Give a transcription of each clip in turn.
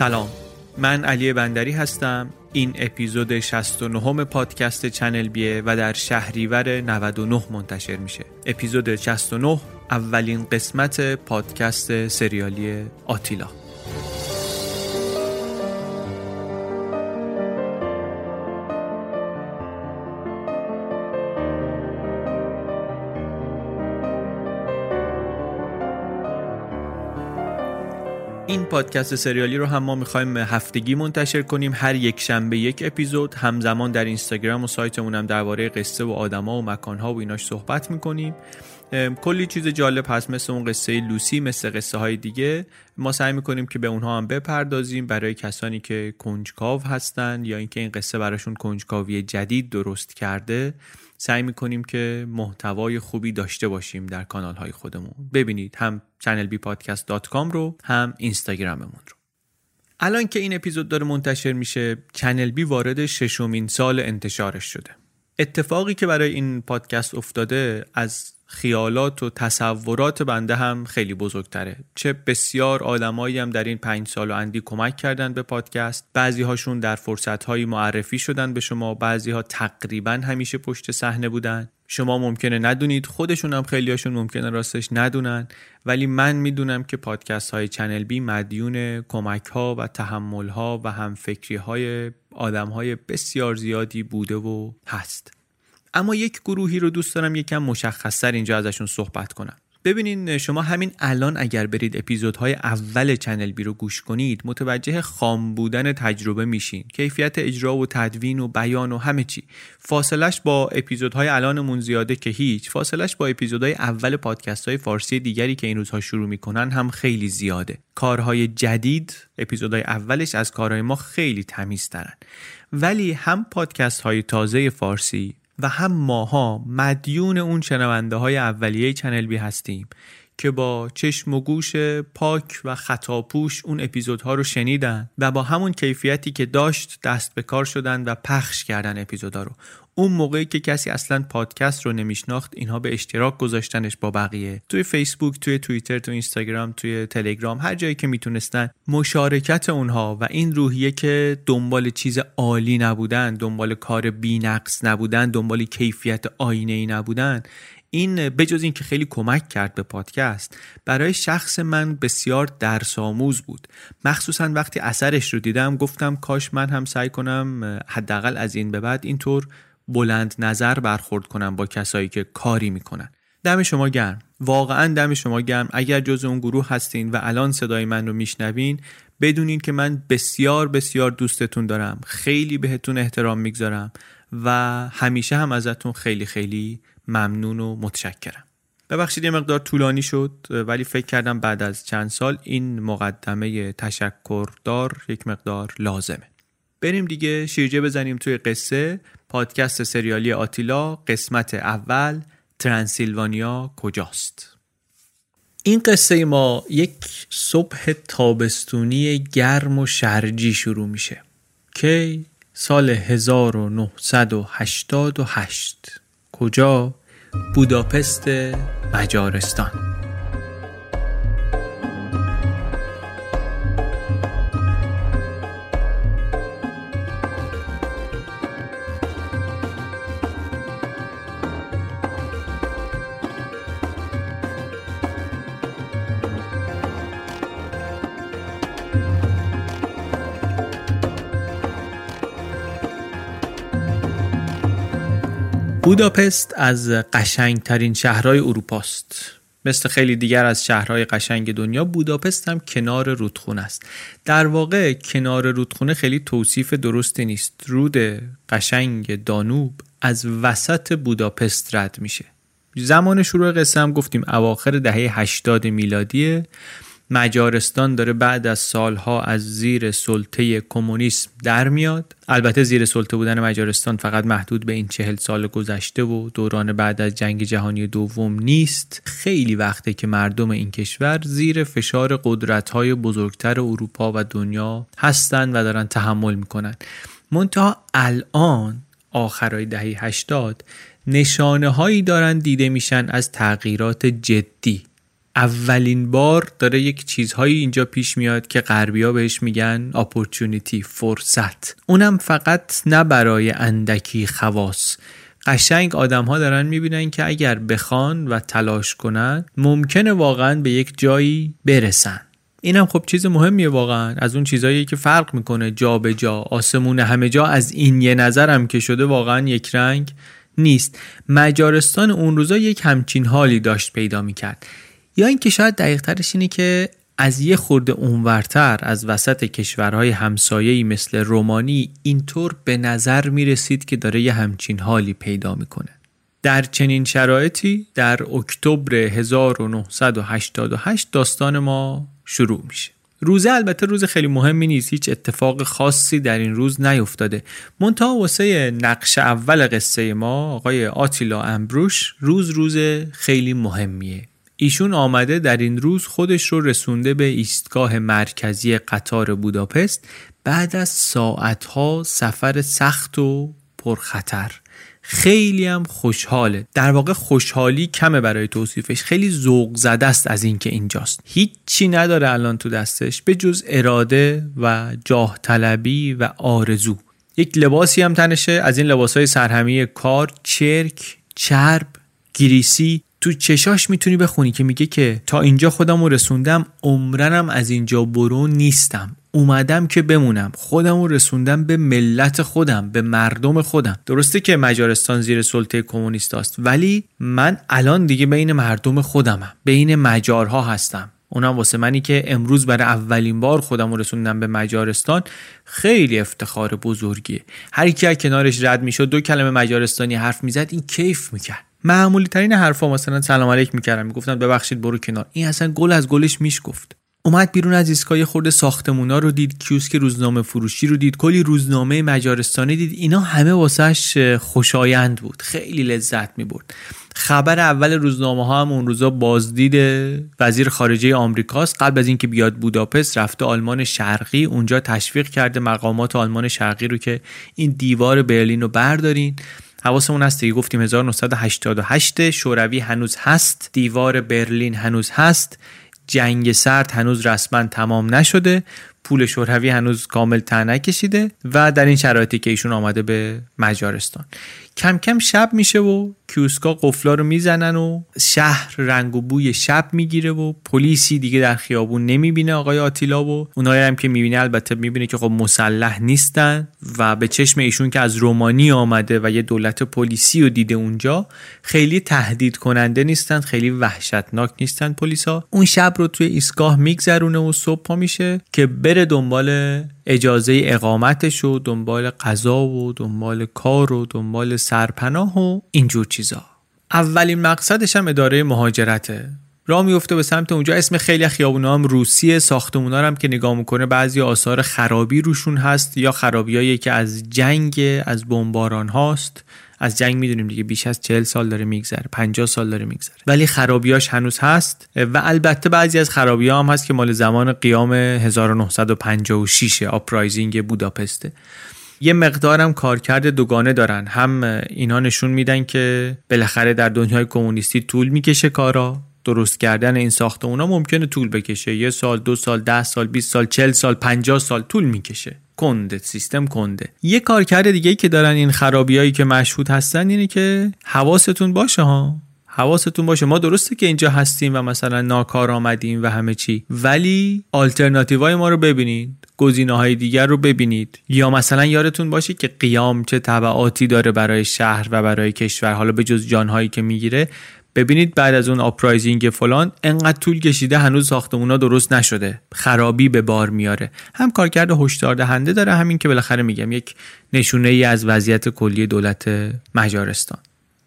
سلام. من علی بندری هستم. این اپیزود 69 پادکست چنل بیه و در شهریور 99 منتشر میشه. اپیزود 69 اولین قسمت پادکست سریالی آتیلا. این پادکست سریالی رو هم ما می‌خوایم هفتگی منتشر کنیم. هر یک شنبه یک اپیزود. همزمان در اینستاگرام و سایتمون هم درباره قصه و آدما و مکانها و ایناش صحبت می‌کنیم. کلی چیز جالب هست مثل اون قصه لوسی مثل قصه های دیگه. ما سعی می‌کنیم که به اونها هم بپردازیم برای کسانی که کنجکاو هستن یا اینکه این قصه براشون کنجکاوی جدید درست کرده. سعی می‌کنیم که محتوای خوبی داشته باشیم در کانال های خودمون. ببینید هم چنل بی پادکست dot com رو هم اینستاگراممون رو. الان که این اپیزود داره منتشر میشه چنل بی وارد ششمین سال انتشارش شده. اتفاقی که برای این پادکست افتاده از خیالات و تصورات بنده هم خیلی بزرگتره. چه بسیار آدمایی هم در این پنج سال و اندی کمک کردن به پادکست. بعضی هاشون در فرصت هایی معرفی شدن به شما. بعضی ها تقریبا همیشه پشت صحنه بودن. شما ممکنه ندونید. خودشون هم خیلی هاشون ممکنه راستش ندونن. ولی من می‌دونم که پادکست های چنل بی مدیون کمک ها و تحمل ها و همفکری های آدم های بسیار زیادی بوده و هست. اما یک گروهی رو دوست دارم یکم مشخصتر اینجا ازشون صحبت کنم. ببینین شما همین الان اگر برید اپیزودهای اول چنل بی رو گوش کنید متوجه خام بودن تجربه میشین. کیفیت اجرا و تدوین و بیان و همه چی. فاصلش با اپیزودهای الانمون زیاده که هیچ. فاصلش با اپیزودهای اول پادکست های فارسی دیگری که این روزها شروع می‌کنن هم خیلی زیاده. کارهای جدید اپیزودهای اولش از کارهای ما خیلی تمیزترن. ولی هم پادکست های تازه فارسی و هم ماها مدیون اون شنونده های اولیه چنل بی هستیم. که با چشم و گوش پاک و خطاپوش اون اپیزودها رو شنیدن و با همون کیفیتی که داشت دست به کار شدن و پخش کردن اپیزودا رو. اون موقعی که کسی اصلا پادکست رو نمیشناخت اینها به اشتراک گذاشتنش با بقیه. توی فیسبوک توی توییتر توی اینستاگرام توی تلگرام هر جایی که می‌تونستن مشارکت اونها و این روحیه که دنبال چیز عالی نبودن دنبال کار بینقص نبودن دنبال کیفیت آینه ای نبودن این بجز اینکه خیلی کمک کرد به پادکست برای شخص من بسیار درس آموز بود. مخصوصا وقتی اثرش رو دیدم گفتم کاش من هم سعی کنم حداقل از این به بعد اینطور بلند نظر برخورد کنم با کسایی که کاری می‌کنن. دم شما گرم. واقعا دم شما گرم. اگر جز اون گروه هستین و الان صدای من رو میشنوین بدونین که من بسیار بسیار دوستتون دارم. خیلی بهتون احترام می‌گذارم و همیشه هم ازتون خیلی خیلی ممنون و متشکرم. ببخشید یه مقدار طولانی شد ولی فکر کردم بعد از چند سال این مقدمه تشکردار یک مقدار لازمه. بریم دیگه شیرجه بزنیم توی قصه. پادکست سریالی آتیلا قسمت اول ترانسیلوانیا کجاست؟ این قصه ما یک صبح تابستونی گرم و شرجی شروع میشه. کی؟ سال 1988 کجا؟ بوداپست مجارستان. بوداپست از قشنگترین شهرهای اروپاست مثل خیلی دیگر از شهرهای قشنگ دنیا بوداپست هم کنار رودخونه است. در واقع کنار رودخونه خیلی توصیف درستی نیست. رود قشنگ دانوب از وسط بوداپست رد میشه. زمان شروع قصه هم گفتیم اواخر دهه 80 میلادیه مجارستان داره بعد از سالها از زیر سلطه کمونیسم در میاد. البته زیر سلطه بودن مجارستان فقط محدود به این چهل سال گذشته و دوران بعد از جنگ جهانی دوم نیست. خیلی وقته که مردم این کشور زیر فشار قدرت‌های بزرگتر اروپا و دنیا هستند و دارن تحمل می‌کنن. منتها الان آخرای دهه 80 نشانه هایی دارن دیده میشن از تغییرات جدی. اولین بار داره یک چیزهایی اینجا پیش میاد که غربیا بهش میگن اپورتونیتی فرصت اونم فقط نه برای اندکی خواص. قشنگ آدم ها دارن می‌بینن که اگر بخوان و تلاش کنن ممکنه واقعا به یک جایی برسن. اینم خب چیز مهمیه واقعا. از اون چیزهایی که فرق می‌کنه جا به جا. آسمون همه جا از این یه نظرم که شده واقعا یک رنگ نیست. مجارستان اون روزا یک همچین حالی داشت پیدا می‌کرد. یا اینکه شاید دقیق ترش اینه که از یه خورده اونورتر از وسط کشورهای همسایه‌ای مثل رومانی اینطور به نظر می‌رسید که داره یه همچین حالی پیدا می‌کنه. در چنین شرایطی در اکتبر 1988 داستان ما شروع میشه. روزه البته روز خیلی مهمی نیست هیچ اتفاق خاصی در این روز نیفتاده. منتها واسه نقش اول قصه ما آقای آتیلا امبروش روز روز خیلی مهمیه. ایشون آمده در این روز خودش رو رسونده به ایستگاه مرکزی قطار بوداپست بعد از ساعتها سفر سخت و پرخطر. خیلی هم خوشحاله. در واقع خوشحالی کمه برای توصیفش. خیلی ذوق زده است از اینکه اینجاست. هیچی نداره الان تو دستش. به جز اراده و جاه طلبی و آرزو. یک لباسی هم تنشه. از این لباس های سرهمی کار چرک چرب گریسی تو چشاش می‌تونی بخونی که میگه که تا اینجا خودم رو رسوندم عمرنم از اینجا برو نیستم. اومدم که بمونم. خودم رو رسوندم به ملت خودم به مردم خودم. درسته که مجارستان زیر سلطه کمونیست است ولی من الان دیگه بین مردم خودمم بین مجارها هستم. اونم واسه منی که امروز برای اولین بار خودم رسوندم به مجارستان خیلی افتخار بزرگیه. هر کی کنارش رد می‌شد دو کلمه مجارستانی حرف می‌زد این کیف می‌کرد. معمولی ترین حرفا مثلا سلام علیک می‌کردم می‌گفتن ببخشید برو کنار. این اصلا گل از گلش میش گفت اومد بیرون از ایستگاه خورده ساختمونا رو دید کیوسک روزنامه فروشی رو دید کلی روزنامه مجارستانی دید. اینا همه واسهش خوشایند بود. خیلی لذت می‌برد. خبر اول روزنامه ها هم اون روزا بازدید وزیر خارجه آمریکاست. قبل از اینکه بیاد بوداپست رفته آلمان شرقی. اونجا تشویق کرده مقامات آلمان شرقی رو که این دیوار برلین رو بردارین. حواسمون هست دیگه گفتیم 1988 شوروی هنوز هست. دیوار برلین هنوز هست. جنگ سرد هنوز رسما تمام نشده. پول شوروی هنوز کامل تن نکشیده و در این شرایطی که ایشون آمده به مجارستان. کم کم شب میشه و کیوسکا قفلا رو می‌زنن و شهر رنگ و بوی شب می‌گیره و پلیسی دیگه در خیابون نمی‌بینه آقای آتیلا و اونایی هم که می‌بینه البته می‌بینه که خب مسلح نیستن و به چشم ایشون که از رومانی آمده و یه دولت پلیسی رو دیده اونجا خیلی تهدید کننده نیستن خیلی وحشتناک نیستن پلیسا. اون شب رو توی ایستگاه میگذرونه و صبح پا میشه که بره دنبال اجازه اقامتش و دنبال غذا و دنبال کار و دنبال سرپناه و اینجور چیزا. اولین مقصدش هم اداره مهاجرته. راه میفته به سمت اونجا. اسم خیلی خیابونا هم روسیه ساختمونا هم که نگاه می‌کنه بعضی آثار خرابی روشون هست یا خرابیایی که از جنگ از بمباران هاست. از جنگ می‌دونیم دیگه بیش از 40 سال داره میگذره 50 سال داره میگذره. ولی خرابیاش هنوز هست و البته بعضی از خرابی ها هم هست که مال زمان قیام 1956 آپرایزینگ بوداپسته. یه مقدارم کارکرد دوگانه دارن. هم اینا نشون میدن که بالاخره در دنیای کمونیستی طول می‌کشه کارا. درست کردن این ساختمونا ممکنه طول بکشه. یه سال دو سال ده سال 20 سال 40 سال 50 سال طول می‌کشه. کنده سیستم کنده. یه کارکرد دیگه ای که دارن این خرابیایی که مشهود هستن اینه که حواستون باشه ها. حواستون باشه. ما درسته که اینجا هستیم و مثلا ناکار آمدیم و همه چی ولی آلترناتیوهای ما رو ببینید گزینه های دیگر رو ببینید. یا مثلا یادتون باشه که قیام چه تبعاتی داره برای شهر و برای کشور حالا به جز جانهایی که می‌گیره. ببینید بعد از اون آپرایزینگ فلان انقدر طول کشیده هنوز ساختمونا درست نشده. خرابی به بار میاره. هم کارکرد هشدار دهنده داره همین که بالاخره میگم یک نشونه ای از وضعیت کلی دولت مجارستان.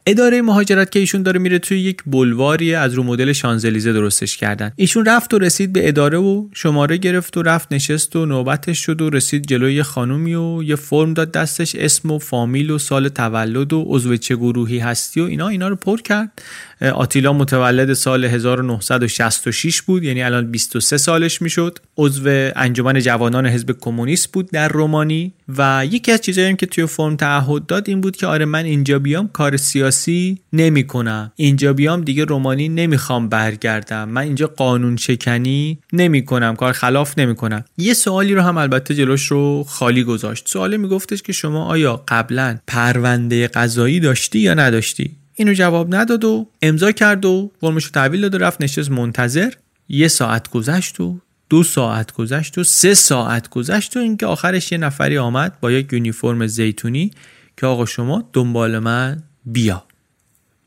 اداره مهاجرت که ایشون داره میره توی یک بلواری از رو مدل شانزلیزه درستش کردن. ایشون رفت و رسید به اداره و شماره گرفت و رفت نشست و نوبتش شد و رسید جلوی یه خانومی و یه فرم داد دستش اسم و فامیل و سال تولد و عضو چه گروهی هستی و اینا اینا رو پر کرد. آتیلا متولد سال 1966 بود یعنی الان 23 سالش می‌شد. عضو انجمن جوانان حزب کمونیست بود در رومانی و یکی از چیزایی که توی فرم تعهد داد این بود که آره من اینجا بیام کار سیاسی سیاسی نمی کنم اینجا بیام دیگه رومانی نمی‌خوام برگردم. من اینجا قانون شکنی نمی کنم کار خلاف نمی کنم یه سوالی رو هم البته جلوش رو خالی گذاشت. سوالی میگفتش که شما آیا قبلا پرونده قضایی داشتی یا نداشتی؟ اینو جواب نداد و امضا کرد و فرمش رو تحویل داد و رفت نشست منتظر. یه ساعت گذشت و دو ساعت گذشت و سه ساعت گذشت و اینکه آخرش یه نفری آمد با یک یونیفرم زیتونی که آقا شما دنبال من بیا.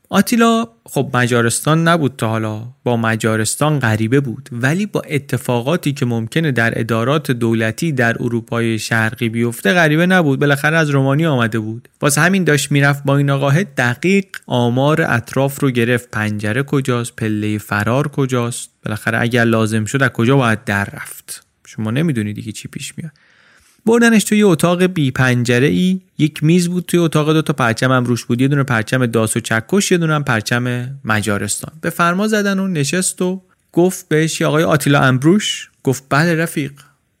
آتیلا خب مجارستان نبود تا حالا. با مجارستان غریبه بود. ولی با اتفاقاتی که ممکنه در ادارات دولتی در اروپای شرقی بیفته غریبه نبود. بالاخره از رومانی آمده بود. واسه همین داشت می‌رفت با این آقاه دقیق آمار اطراف رو گرفت. پنجره کجاست؟ پله فرار کجاست؟ بالاخره اگر لازم شد از کجا باید در رفت؟ شما نمی‌دونید دیگه چی پیش میاد. بردنش توی اتاق بی پنجره ای. یک میز بود توی اتاق دو تا پرچم هم روش بود. یه دونه پرچم داس و چکش یه دونه پرچم مجارستان. به فرما زدن و نشست و گفت بهش آقای آتیلا امبروش گفت بله رفیق.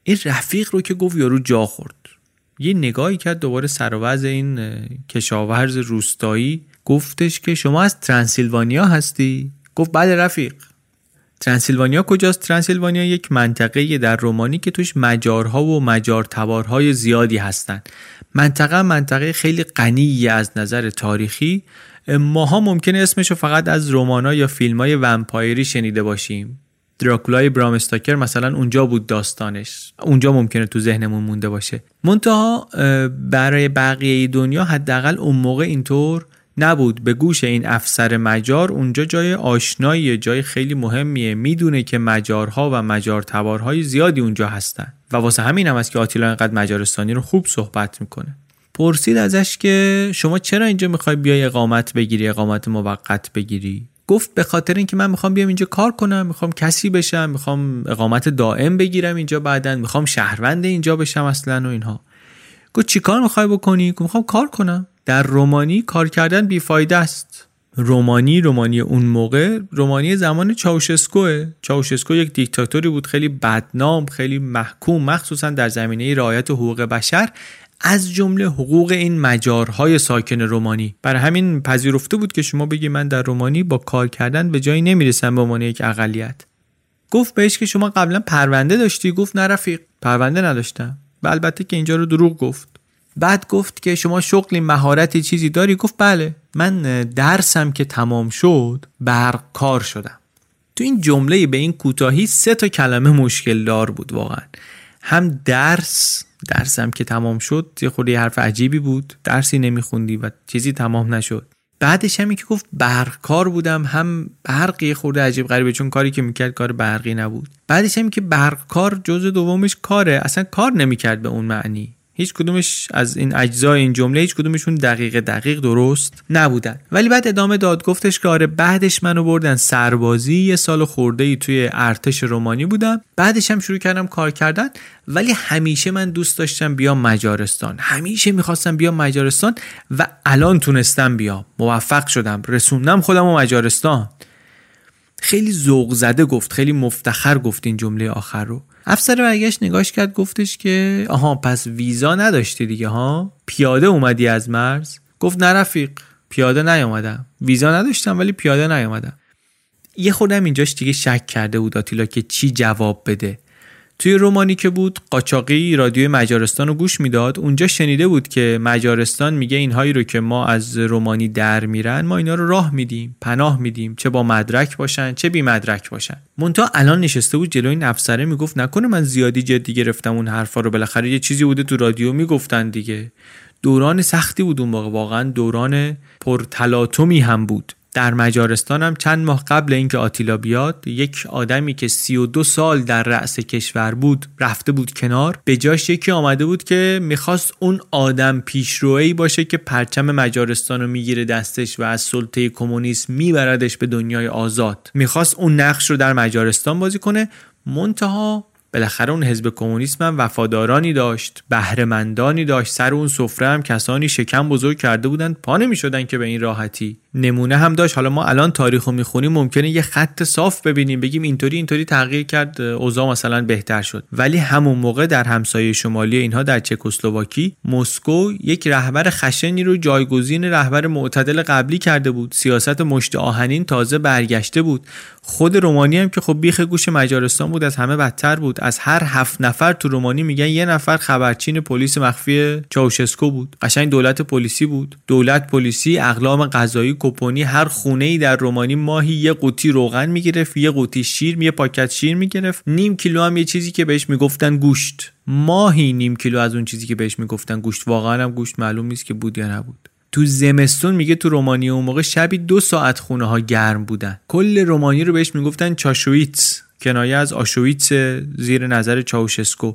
این رفیق رو که گفت یارو جا خورد. یه نگاهی کرد دوباره سر این کشاورز روستایی. گفتش که شما از ترانسیلوانیا هستی؟ گفت بله رفیق. ترانسیلوانیا کجاست؟ ترانسیلوانیا یک منطقه در رومانی که توش مجارها و مجار زیادی هستند. منطقه منطقه خیلی غنی از نظر تاریخی ماها ممکنه اسمشو فقط از رومانا یا فیلم های ومپایری شنیده باشیم دراکولای برامستاکر مثلا اونجا بود داستانش اونجا ممکنه تو ذهنمون مونده باشه منتها برای بقیه دنیا حداقل اون موقع اینطور نبود. به گوش این افسر مجار اونجا جای آشنایی جای خیلی مهمیه. می‌دونه که مجارها و مجار تبارهای زیادی اونجا هستن. و واسه همین هم است که آتیلا اینقدر مجارستانی رو خوب صحبت می‌کنه. پرسید ازش که شما چرا اینجا می‌خوای بیای اقامت بگیری اقامت موقت بگیری؟ گفت به خاطر اینکه من می‌خوام بیام اینجا کار کنم می‌خوام کسی بشم می‌خوام اقامت دائم بگیرم اینجا بعدا می‌خوام شهروند اینجا بشم اصلا و اینها. گفت چیکار می‌خوای بکنی؟ گفت می‌خوام کار کنم. در رومانی کار کردن بیفایده است. رومانی رومانی اون موقع رومانی زمان چاوشسکوه چاوشسکو یک دیکتاتوری بود خیلی بدنام خیلی محکوم مخصوصا در زمینه رعایت حقوق بشر از جمله حقوق این مجارهای ساکن رومانی. برای همین پذیرفته بود که شما بگی من در رومانی با کار کردن به جایی نمی‌رسم به عنوان یک اقلیت. گفت بهش که شما قبلا پرونده داشتی گفت نه رفیق پرونده نداشتم. و البته که اینجا رو دروغ گفت. بعد گفت که شما شغلی مهارتی چیزی داری؟ گفت بله. من درسم که تمام شد برق کار شدم. تو این جمله به این کوتاهی سه تا کلمه مشکل دار بود واقعا. هم درس درسم که تمام شد یه خورده حرف عجیبی بود. درسی نمیخوندی و چیزی تمام نشد. بعدش همی که گفت برق کار بودم هم برقی خورده عجیب غریبه چون کاری که می‌کرد کار برقی نبود. بعدش همی که برق کار جز دومش کاره اصلا کار نمی‌کرد به اون معنی. هیچ کدومش از این اجزای این جمله هیچ کدومشون دقیق دقیق درست نبودن. ولی بعد ادامه داد گفتش که آره بعدش منو بردن سربازی یه سال خورده ای توی ارتش رومانی بودم. بعدش هم شروع کردم کار کردن. ولی همیشه من دوست داشتم بیام مجارستان. همیشه می‌خواستم بیام مجارستان و الان تونستم بیام. موفق شدم. رسوندم خودم و مجارستان. خیلی ذوق زده گفت خیلی مفتخر گفت این جمله آخر رو. افسر برگشت نگاش کرد گفتش که آها پس ویزا نداشتی دیگه ها؟ پیاده اومدی از مرز؟ گفت نه رفیق پیاده نیومدم. ویزا نداشتم ولی پیاده نیومدم. یه خودم اینجاش دیگه شک کرده بود آتیلا که چی جواب بده. توی رومانی که بود قاچاقی رادیو مجارستان رو گوش می‌داد. اونجا شنیده بود که مجارستان میگه اینهایی رو که ما از رومانی در میرن ما اینا رو راه میدیم پناه میدیم چه با مدرک باشن چه بی مدرک باشن. مونتا الان نشسته بود جلوی این افسره می‌گفت نکنه من زیادی جدی گرفتم اون حرفا رو. بالاخره یه چیزی بوده تو رادیو می‌گفتن دیگه. دوران سختی بود اون واقعا. دوران پرتلاطمی هم بود. در مجارستان هم چند ماه قبل اینکه آتیلا بیاد یک آدمی که 32 سال در رأس کشور بود رفته بود کنار. به جاش یکی آمده بود که می‌خواست اون آدم پیشروی باشه که پرچم مجارستان رو می‌گیره دستش و از سلطه کمونیسم میبردش به دنیای آزاد. می‌خواست اون نقش رو در مجارستان بازی کنه. منتها بالاخره اون حزب کمونیسم هم وفادارانی داشت بهرهمندانی داشت سر اون سفره هم کسانی شکم بزرگ کرده بودند پا نمی شدن که به این راحتی نمونه هم داشت. حالا ما الان تاریخ رو می‌خونیم ممکنه یه خط صاف ببینیم بگیم اینطوری اینطوری تغییر کرد اوضاع مثلا بهتر شد. ولی همون موقع در همسایه شمالی اینها در چکسلواکی مسکو یک رهبر خشنی رو جایگزین رهبر معتدل قبلی کرده بود. سیاست مشت آهنین تازه برگشته بود. خود رومانی هم که خب بیخ گوش مجارستان بود از همه بدتر بود. از هر هفت نفر تو رومانی میگن یه نفر خبرچین پلیس مخفی چاوشسکو بود. قشنگ دولت پلیسی بود. دولت پلیسی اقلام غذایی کپونی هر خونه ای در رومانی ماهی یه قوطی روغن می‌گرفت یه قوطی شیر یه پاکت شیر می‌گرفت. نیم کیلو هم یه چیزی که بهش می‌گفتن گوشت. ماهی نیم کیلو از اون چیزی که بهش می‌گفتن گوشت. واقعا هم گوشت معلوم نیست که بود یا نبود. تو زمستون میگه تو رومانی اون موقع شبی دو ساعت خونه ها گرم بودن. کل رومانی رو بهش می‌گفتن چاشویتس. کنایه از آشویتس زیر نظر چاوشسکو.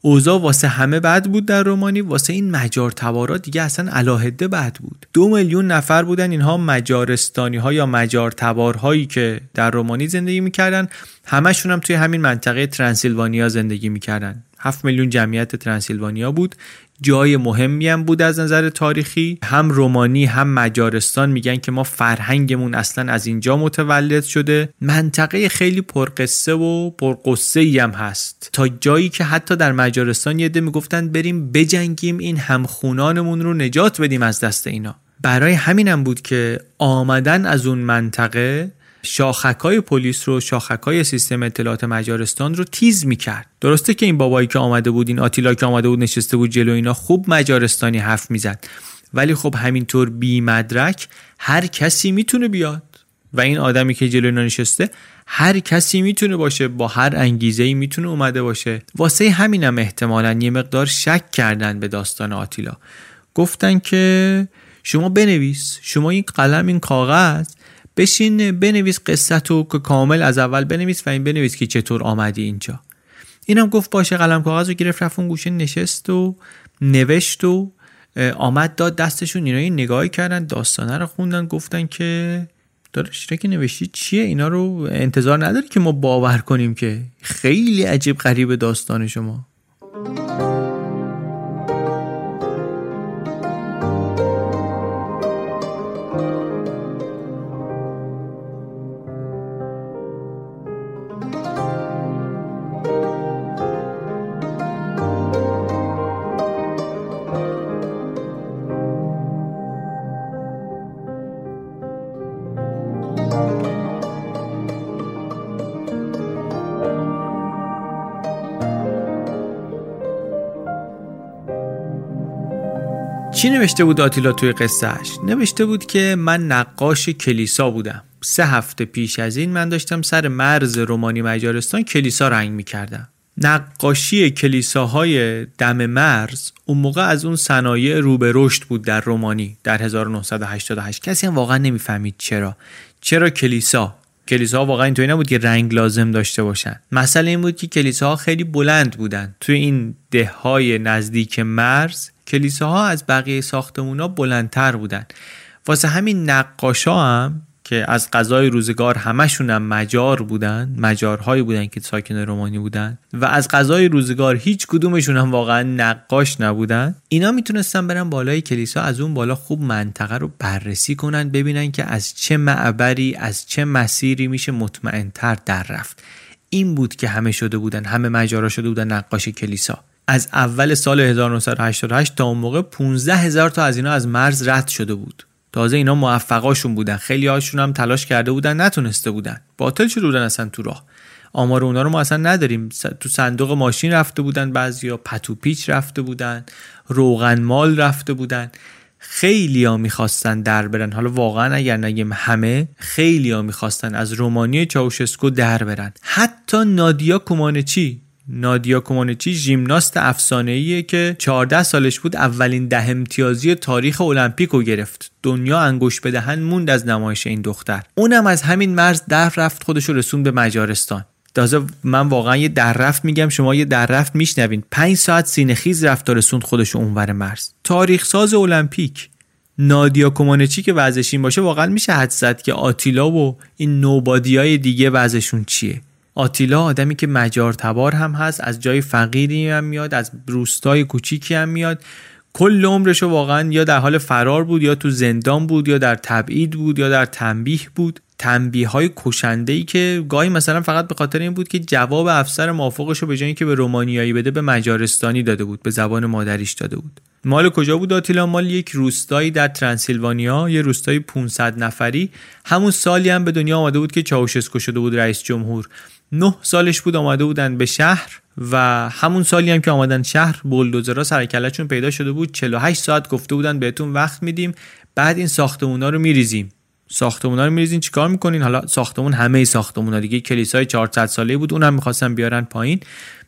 اوضاع واسه همه بد بود در رومانی واسه این مجار تبارا دیگه اصلا علاهده بد بود. دو میلیون نفر بودن اینها مجارستانی ها یا مجار تبارهایی که در رومانی زندگی می‌کردن همشون هم توی همین منطقه ترانسیلوانیا زندگی می‌کردن. 7 میلیون جمعیت ترانسیلوانیا بود. جای مهمی هم بود از نظر تاریخی. هم رومانی هم مجارستان میگن که ما فرهنگمون اصلا از اینجا متولد شده. منطقه خیلی پرقصه و پرقصه ای هم هست. تا جایی که حتی در مجارستان یه ده می‌گفتن بریم بجنگیم این همخونانمون رو نجات بدیم از دست اینا. برای همینم بود که آمدن از اون منطقه شاخکای پلیس رو شاخکای سیستم اطلاعات مجارستان رو تیز می‌کرد. درسته که این بابایی که آمده بود این آتیلا که آمده بود نشسته بود جلو اینا خوب مجارستانی حرف می‌زد. ولی خب همینطور بی مدرک هر کسی می‌تونه بیاد. و این آدمی که جلو اینا نشسته هر کسی می‌تونه باشه با هر انگیزه ای می‌تونه اومده باشه. واسه همینم احتمالا یه مقدار شک کردن به داستان آتیلا. گفتن که شما بنویس. شما این قلم این کاغذ بشین بنویس قصه تو که کامل از اول بنویس و این بنویس که چطور آمدی اینجا. اینم گفت باشه قلم کاغذ رو گرفت رفت اون گوشه نشست و نوشت و آمد داد دستشون. اینا این نگاهی کردن داستانه رو خوندن گفتن که داداش که نوشتی چیه؟ اینا رو انتظار نداری که ما باور کنیم که خیلی عجیب غریب داستان شما. چی نوشته بود آتیلا توی قصهش؟ نوشته بود که من نقاش کلیسا بودم. سه هفته پیش از این من داشتم سر مرز رومانی مجارستان کلیسا رنگ می‌کردم. نقاشی کلیساهای دم مرز اون موقع از اون صنایع رو به رشد بود در رومانی در 1988 کسی هم واقعا نمی‌فهمید چرا. چرا کلیسا؟ کلیساها واقعا اینطوری نبود که رنگ لازم داشته باشن. مسئله این بود که کلیساها خیلی بلند بودن. توی این دههای نزدیک مرز کلیساها از بقیه ساختمونا بلندتر بودن. واسه همین نقاشا هم که از غذای روزگار همشون هم مجار بودن مجارهایی بودن که ساکن رومانی بودن و از غذای روزگار هیچ کدومشون هم واقعا نقاش نبودن اینا می‌تونستن برن بالای کلیسا از اون بالا خوب منطقه رو بررسی کنن ببینن که از چه معبری از چه مسیری میشه مطمئنتر در رفت. این بود که همه شده بودن همه مجارا شده بودن نقاش کلیسا. از اول سال 1988 تا اون موقع 15 هزار تا از اینا از مرز رد شده بود. تازه اینا موفقاشون بودن. خیلی هاشون هم تلاش کرده بودن نتونسته بودن. باطل شده بودن اصلا تو راه. آمار اونا رو ما اصلا نداریم. تو صندوق ماشین رفته بودن بعضیا پتو پیچ رفته بودن روغن مال رفته بودن. خیلی ها می‌خواستن در برن. حالا واقعا اگر نگیم همه خیلی ها می‌خواستن از رومانی چاوشسکو در برن. حتی نادیا کومانچی نادیا کومانچی ژیمناست افسانه‌ایه که 14 سالش بود اولین ده امتیازی تاریخ المپیک رو گرفت. دنیا انگوش به دهن موند از نمایش این دختر. اونم از همین مرز در رفت خودش رو رسون به مجارستان. تازه من واقعا یه در رفت میگم شما یه در رفت میشنوین. 5 ساعت سینه خیز رفت تا رسوند خودش اونور مرز. تاریخ ساز المپیک. نادیا کومانچی که وضعش باشه واقعا میشه حد زد که آتیلا و این نوبادی های دیگه وضعشون چیه. آتیلا آدمی که مجار تبار هم هست از جای فقیری هم میاد از روستای کوچیکی هم میاد. کل عمرش واقعا یا در حال فرار بود یا تو زندان بود یا در تبعید بود یا در تنبیه بود. تنبیه های کشنده ای که گاهی مثلا فقط به خاطر این بود که جواب افسر موافقش رو به جایی که به رومانیایی بده به مجارستانی داده بود به زبان مادریش داده بود. مال کجا بود آتیلا؟ مال یک روستایی در ترانسیلوانیا یه روستای 500 نفری. همون سالی هم به دنیا آمده بود که چاوشسکو شده بود رئیس جمهور. نه سالش بود آمده بودن به شهر و همون سالی هم که آمدن شهر بولدوزرها سرکلشون پیدا شده بود. 48 ساعت گفته بودن بهتون وقت میدیم. بعد این ساختمونا رو میریزیم. ساختمونا رو میریزین چیکار می‌کنین؟ حالا ساختمون همه ساختمونا دیگه. کلیسای 400 ساله بود. اونم می‌خواستن بیارن پایین.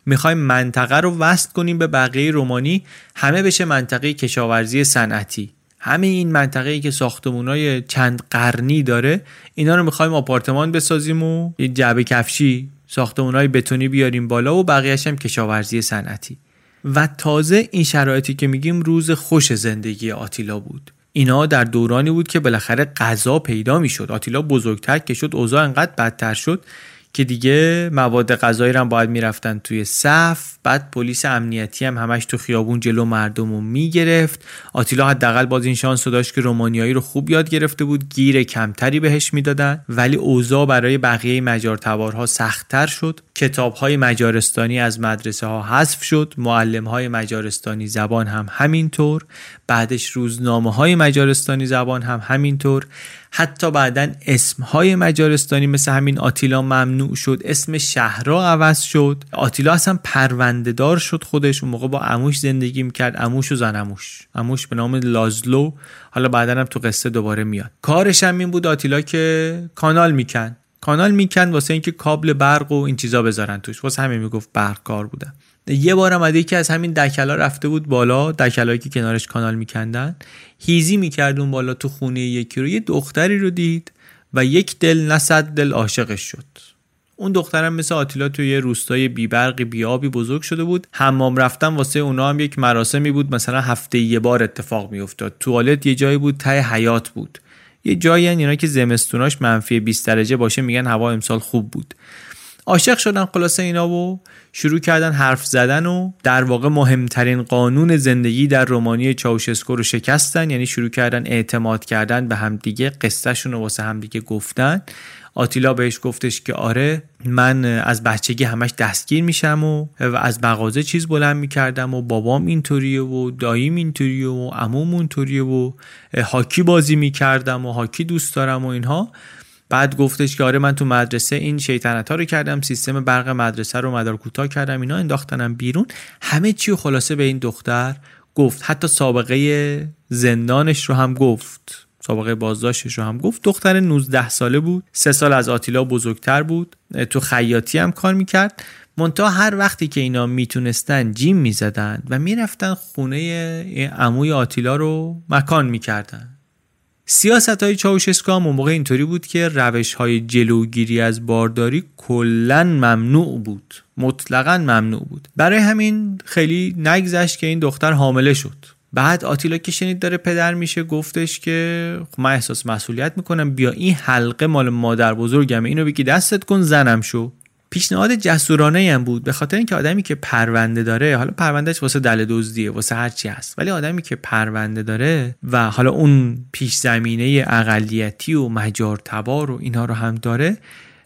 می‌خوایم منطقه رو وصل کنیم به بقیه رومانی. همه بشه منطقه کشاورزی صنعتی. همه این منطقه که ساختمونای چند قرنی داره اینا رو می‌خوایم آپارتمان بسازیم و یه جعبه کفشی ساختمونای بتونی بیاریم بالا و بقیهش هم کشاورزی صنعتی. و تازه این شرایطی که میگیم روز خوش زندگی آتیلا بود. اینا در دورانی بود که بالاخره غذا پیدا می‌شد. آتیلا بزرگتر که شد اوضاع انقدر بدتر شد که دیگه مواد غذایی رو باید می‌رفتن توی صف. بعد پلیس امنیتی هم همش تو خیابون جلو مردم رو می‌گرفت. آتیلا حداقل باز این شانس رو داشت که رومانیایی رو خوب یاد گرفته بود. گیر کمتری بهش می‌دادن. ولی اوضاع برای بقیه مجارتوارها سختتر شد. کتاب های مجارستانی از مدرسه ها حذف شد. معلم های مجارستانی زبان هم همینطور. بعدش روزنامه های مجارستانی زبان هم همینطور. حتی بعدا اسمهای مجارستانی مثل همین آتیلا ممنوع شد. اسم شهرها عوض شد. آتیلا اصلا پرونده دار شد خودش. اون موقع با اموش زندگی می‌کرد. اموش و زن اموش. اموش به نام لازلو. حالا بعدا هم تو قصه دوباره میاد. کارش هم این بود آتیلا که کانال میکن کانال میکن واسه اینکه کابل برق و این چیزا بذارن توش. واسه همین می‌گفت برق کار بودن. یه بار اومده یکی از همین دکلا رفته بود بالا. دکلایی که کنارش کانال میکندن. هیزی می‌کرد اون بالا تو خونه یکی رو. یه دختری رو دید و یک دل نه دل عاشقش شد. اون دخترم مثل آتیلا توی یه روستای بیبرقی بیابی بزرگ شده بود. حمام رفتن واسه اونا هم یک مراسمی بود. مثلا هفته یه بار اتفاق میافتاد. توالت یه جایی بود ته حیات بود. یه جایی اینا که زمستوناش منفی 20 درجه باشه میگن هوا امسال خوب بود. عاشق شدن خلاصه اینا و شروع کردن حرف زدن و در واقع مهمترین قانون زندگی در رومانی چاوشسکو رو شکستن یعنی شروع کردن اعتماد کردن به همدیگه قصهشون رو واسه همدیگه گفتن. آتیلا بهش گفتش که آره من از بچگی همش دستگیر میشم و, و از مغازه چیز بلند می‌کردم و بابام اینطوریه و داییم اینطوریه و عموم اونطوریه و هاکی بازی می‌کردم و هاکی دوست دارم و اینها. بعد گفتش که آره من تو مدرسه این شیطنت ها رو کردم سیستم برق مدرسه رو مدار کوتاه کردم اینا انداختنم بیرون. همه چی خلاصه به این دختر گفت. حتی سابقه زندانش رو هم گفت. سابقه بازداشتش رو هم گفت. دختر 19 ساله بود. سه سال از آتیلا بزرگتر بود. تو خیاطی هم کار می‌کرد. منتها هر وقتی که اینا می‌تونستن جیم می‌زدن و می‌رفتن خونه عموی آتیلا رو مکان می‌کردن. سیاست های چاوشسکو هم موقع اینطوری بود که روش های جلوگیری از بارداری کلا ممنوع بود. مطلقا ممنوع بود. برای همین خیلی نگذشت که این دختر حامله شد. بعد آتیلا که شنید داره پدر میشه گفتش که خب من احساس مسئولیت می‌کنم بیا این حلقه مال مادر بزرگمه اینو بگی دستت کن زنم شو. پیشنهاد جسورانه هم بود به خاطر اینکه آدمی که پرونده داره حالا پروندهش واسه دل دزدیه واسه هر چی هست ولی آدمی که پرونده داره و حالا اون پیش زمینه اقلیتی و مجار تبار و اینها رو هم داره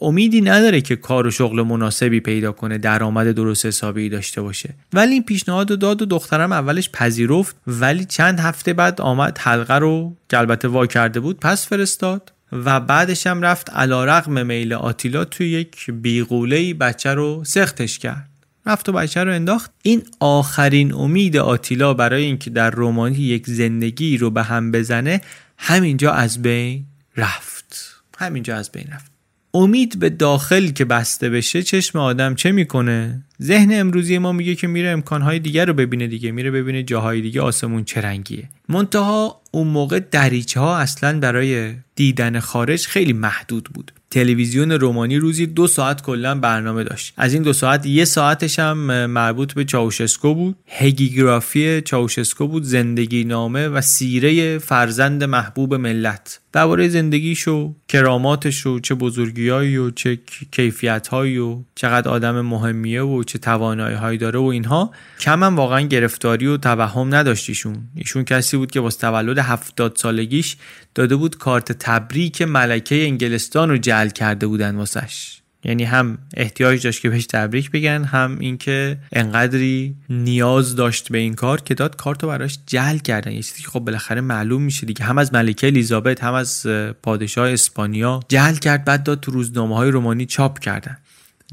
امیدی نداره که کار و شغل مناسبی پیدا کنه درآمد درست حسابی داشته باشه. ولی این پیشنهاد رو داد و دخترم اولش پذیرفت ولی چند هفته بعد آمد حلقه رو که البته وا کرده بود پس فرستاد. و بعدش هم رفت علا رقم میل آتیلا توی یک بیغوله بچه رو سختش کرد. رفت و بچه رو انداخت. این آخرین امید آتیلا برای اینکه در رومانی یک زندگی رو به هم بزنه همینجا از بین رفت. همینجا از بین رفت. امید به داخل که بسته بشه چشم آدم چه می‌کنه؟ ذهن امروزی ما میگه که میره امکانهای دیگر رو ببینه دیگه میره ببینه جاهای دیگه آسمون چه رنگیه. منتها اون موقع دریچه ها اصلا برای دیدن خارج خیلی محدود بود. تلویزیون رومانی روزی دو ساعت کلا برنامه داشت. از این دو ساعت یه ساعتش هم مربوط به چاوشسکو بود. هگیگرافی چاوشسکو بود زندگی نامه و سیره فرزند محبوب ملت. درباره زندگیش و کراماتش و چه بزرگیایی و چه کیفیتهایی و چقدر آدم مهمیه و چه توانایی داره و اینها کم هم واقعا گرفتاری و توهم نداشتیشون ایشون. کسی بود که واسه تولد هفتاد سالگیش داده بود کارت تبریک ملکه انگلستان رو جل کرده بودن واسش. یعنی هم احتیاج داشت که بهش تبریک بگن هم اینکه انقدری نیاز داشت به این کار که داد کارتو براش جل کردن. یه چیزی که خب بالاخره معلوم میشه دیگه. هم از ملکه الیزابت هم از پادشاه اسپانیا جل کرد بعد داد تو روزنامه های رومانی چاپ کردن.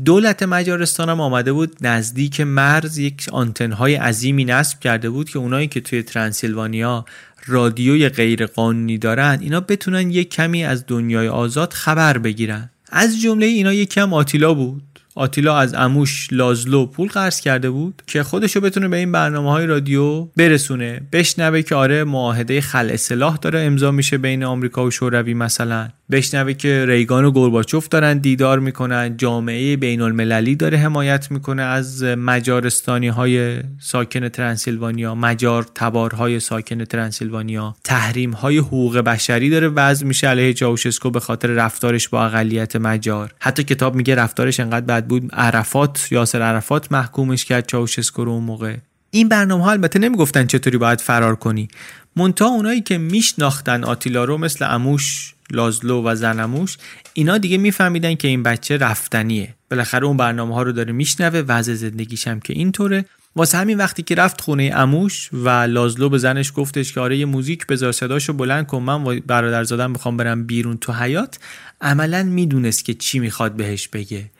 دولت مجارستان هم آمده بود نزدیک مرز یک آنتن های عظیمی نصب کرده بود که اونایی که توی ترانسیلوانیا رادیوی غیرقانونی دارن اینا بتونن یک کمی از دنیای آزاد خبر بگیرن. از جمله اینا یکم آتیلا بود. آتیلا از اموش لازلو پول قرض کرده بود که خودشو بتونه به این برنامه های رادیو برسونه. بشنوه که آره معاهده خل اصلاح داره امضا میشه بین آمریکا و شوروی مثلا. بشنوه که ریگان و گورباچوف دارن دیدار می‌کنن جامعه بین المللی داره حمایت می‌کنه از مجارستانی های ساکن ترانسیلوانیا مجار تبارهای ساکن ترانسیلوانیا تحریم های حقوق بشری داره وضع میشه علیه چاوشسکو به خاطر رفتارش با اقلیت مجار. حتی کتاب میگه رفتارش انقدر بد بود عرفات یاسر عرفات محکومش کرد چاوشسکو رو اون موقع. این برنامه ها البته نمی‌گفتن چطوری باید فرار کنی. مونتا اونایی که میشناختن آتیلا رو مثل اموش لازلو و زنموش اینا دیگه میفهمیدن که این بچه رفتنیه. بالاخره اون برنامه ها رو داره میشنوه وضع زندگیش هم که اینطوره. واسه همین وقتی که رفت خونه اموش و لازلو به زنش گفتش که آره یه موزیک بذار صداشو بلند کن من و برادرزادم می‌خوام برم بیرون تو حیات عملا می‌دونست که چی می‌خواد بهش بگه.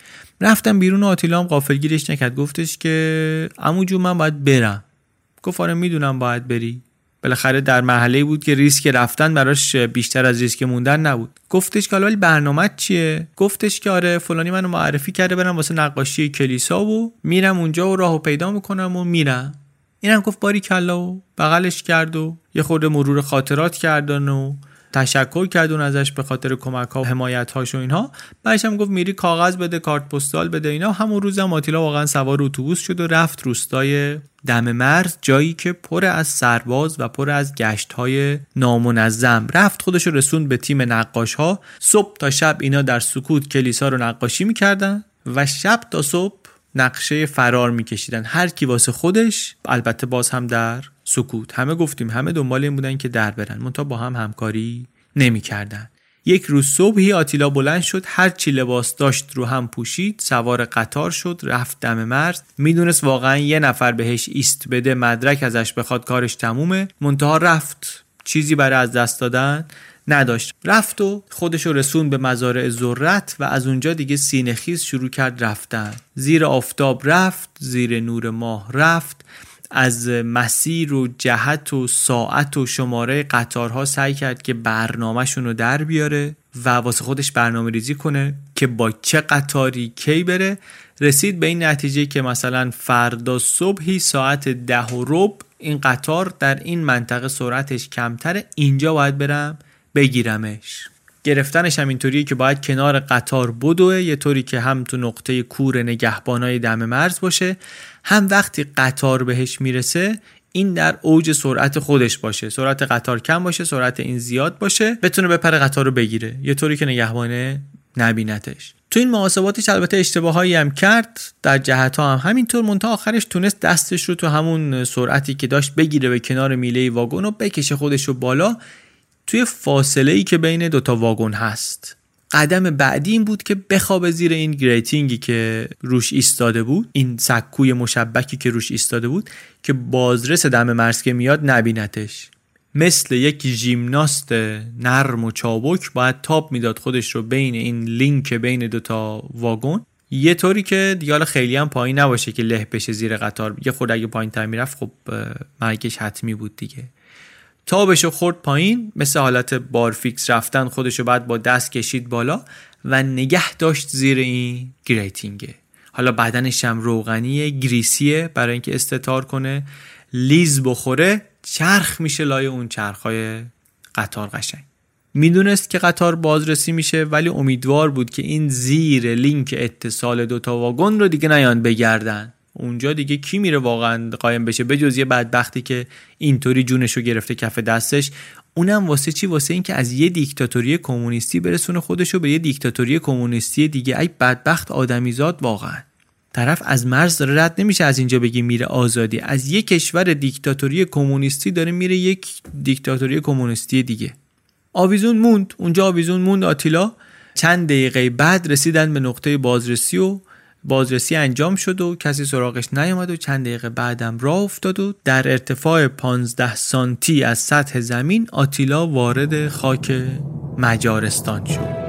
رفتم بیرون آتیلا هم قافلگیرش نکرد. گفتش که عمو من باید برم. گفت آره می‌دونم باید بری. بالاخره در محله بود که ریسک رفتن براش بیشتر از ریسک موندن نبود. گفتش که حالا برنامه چیه؟ گفتش که آره فلانی منو معرفی کرده برم واسه نقاشی کلیسا و میرم اونجا و راهو پیدا می‌کنم و میرم. اینم گفت باری کلا و بغلش کرد و یه خورده مرور خاطرات کردن و تشکر کردون ازش به خاطر کمک ها و حمایت هاش و اینها. بعدش هم گفت میری کاغذ بده کارت پستال بده اینا. همون روزم آتیلا واقعا سوار اتوبوس شد و رفت روستای دم مرز جایی که پر از سرباز و پر از گشت های نامنظم. رفت خودش رو رسوند به تیم نقاش ها صبح تا شب اینا در سکوت کلیسا رو نقاشی می‌کردن و شب تا صبح نقشه فرار میکشیدن. هر کی واسه خودش البته باز هم در سکوت. همه گفتیم همه دنبال این بودن که در برن. منتها با هم همکاری نمی‌کردن. یک روز صبحی آتیلا بلند شد هر چی لباس داشت رو هم پوشید سوار قطار شد رفت دم مرز. می‌دونست واقعا یه نفر بهش ایست بده مدرک ازش بخواد کارش تمومه. منتها رفت. چیزی برای از دست دادن نداشت. رفت و خودش رو رسون به مزارع ذرت و از اونجا دیگه سینهخیز شروع کرد رفتن. زیر آفتاب رفت زیر نور ماه رفت. از مسیر و جهت و ساعت و شماره قطارها سعی کرد که برنامهشون رو در بیاره و واسه خودش برنامه ریزی کنه که با چه قطاری کی بره. رسید به این نتیجه که مثلا فردا صبحی ساعت ده و رب این قطار در این منطقه سرعتش کمتره اینجا باید برم بگیرمش. گرفتنش هم اینطوریه که باید کنار قطار بدوه یه طوری که هم تو نقطه کور نگهبانای دم مرز باشه هم وقتی قطار بهش می‌رسه این در اوج سرعت خودش باشه. سرعت قطار کم باشه سرعت این زیاد باشه بتونه بپره قطار رو بگیره. یه طوری که نگهبانه نبینتش. تو این محاسباتش البته اشتباهایی هم کرد. در جهت ها هم همینطور. منتها آخرش تونست دستش رو تو همون سرعتی که داشت بگیره به کنار میله واگن و بکشه خودش رو بالا. توی فاصله ای که بین دوتا واگن هست. قدم بعدی این بود که بخوابه زیر این گریتینگی که روش ایستاده بود این سکوی مشبکی که روش ایستاده بود که بازرس دم مرز که میاد نبینتش. مثل یک ژیمناست نرم و چابک باید تاپ می‌داد خودش رو بین این لینک بین دوتا واگن. یه طوری که دیگه خیلی هم پایین نباشه که له بشه زیر قطار. یه خود اگه پایین تر می‌رفت خب مرگش حتمی بود دیگه. تابشو خورد پایین مثل حالت بارفیکس رفتن خودشو بعد با دست کشید بالا و نگه داشت زیر این گریتینگه حالا بدنش هم روغنیه گریسیه برای اینکه استتار کنه. لیز بخوره چرخ میشه لای اون چرخهای قطار قشنگ. می‌دونست که قطار بازرسی میشه ولی امیدوار بود که این زیر لینک اتصال دوتا واگن رو دیگه نیان بگردن. اونجا دیگه کی میره واقعا قایم بشه؟ بجز یه بدبختی که اینطوری جونش رو گرفته کف دستش. اونم واسه چی؟ واسه اینکه از یه دیکتاتوری کمونیستی برسونه خودش رو به یه دیکتاتوری کمونیستی دیگه. ای بدبخت آدمیزاد واقعا. طرف از مرز رد نمیشه از اینجا بگی میره آزادی. از یک کشور دیکتاتوری کمونیستی داره میره یک دیکتاتوری کمونیستی دیگه. آویزون موند. اونجا آویزون موند آتیلا. چند دقیقه بعد رسیدن به نقطه بازرسی و بازرسی انجام شد و کسی سراغش نیامد و چند دقیقه بعدم راه افتاد و در ارتفاع 15 سانتی از سطح زمین آتیلا وارد خاک مجارستان شد.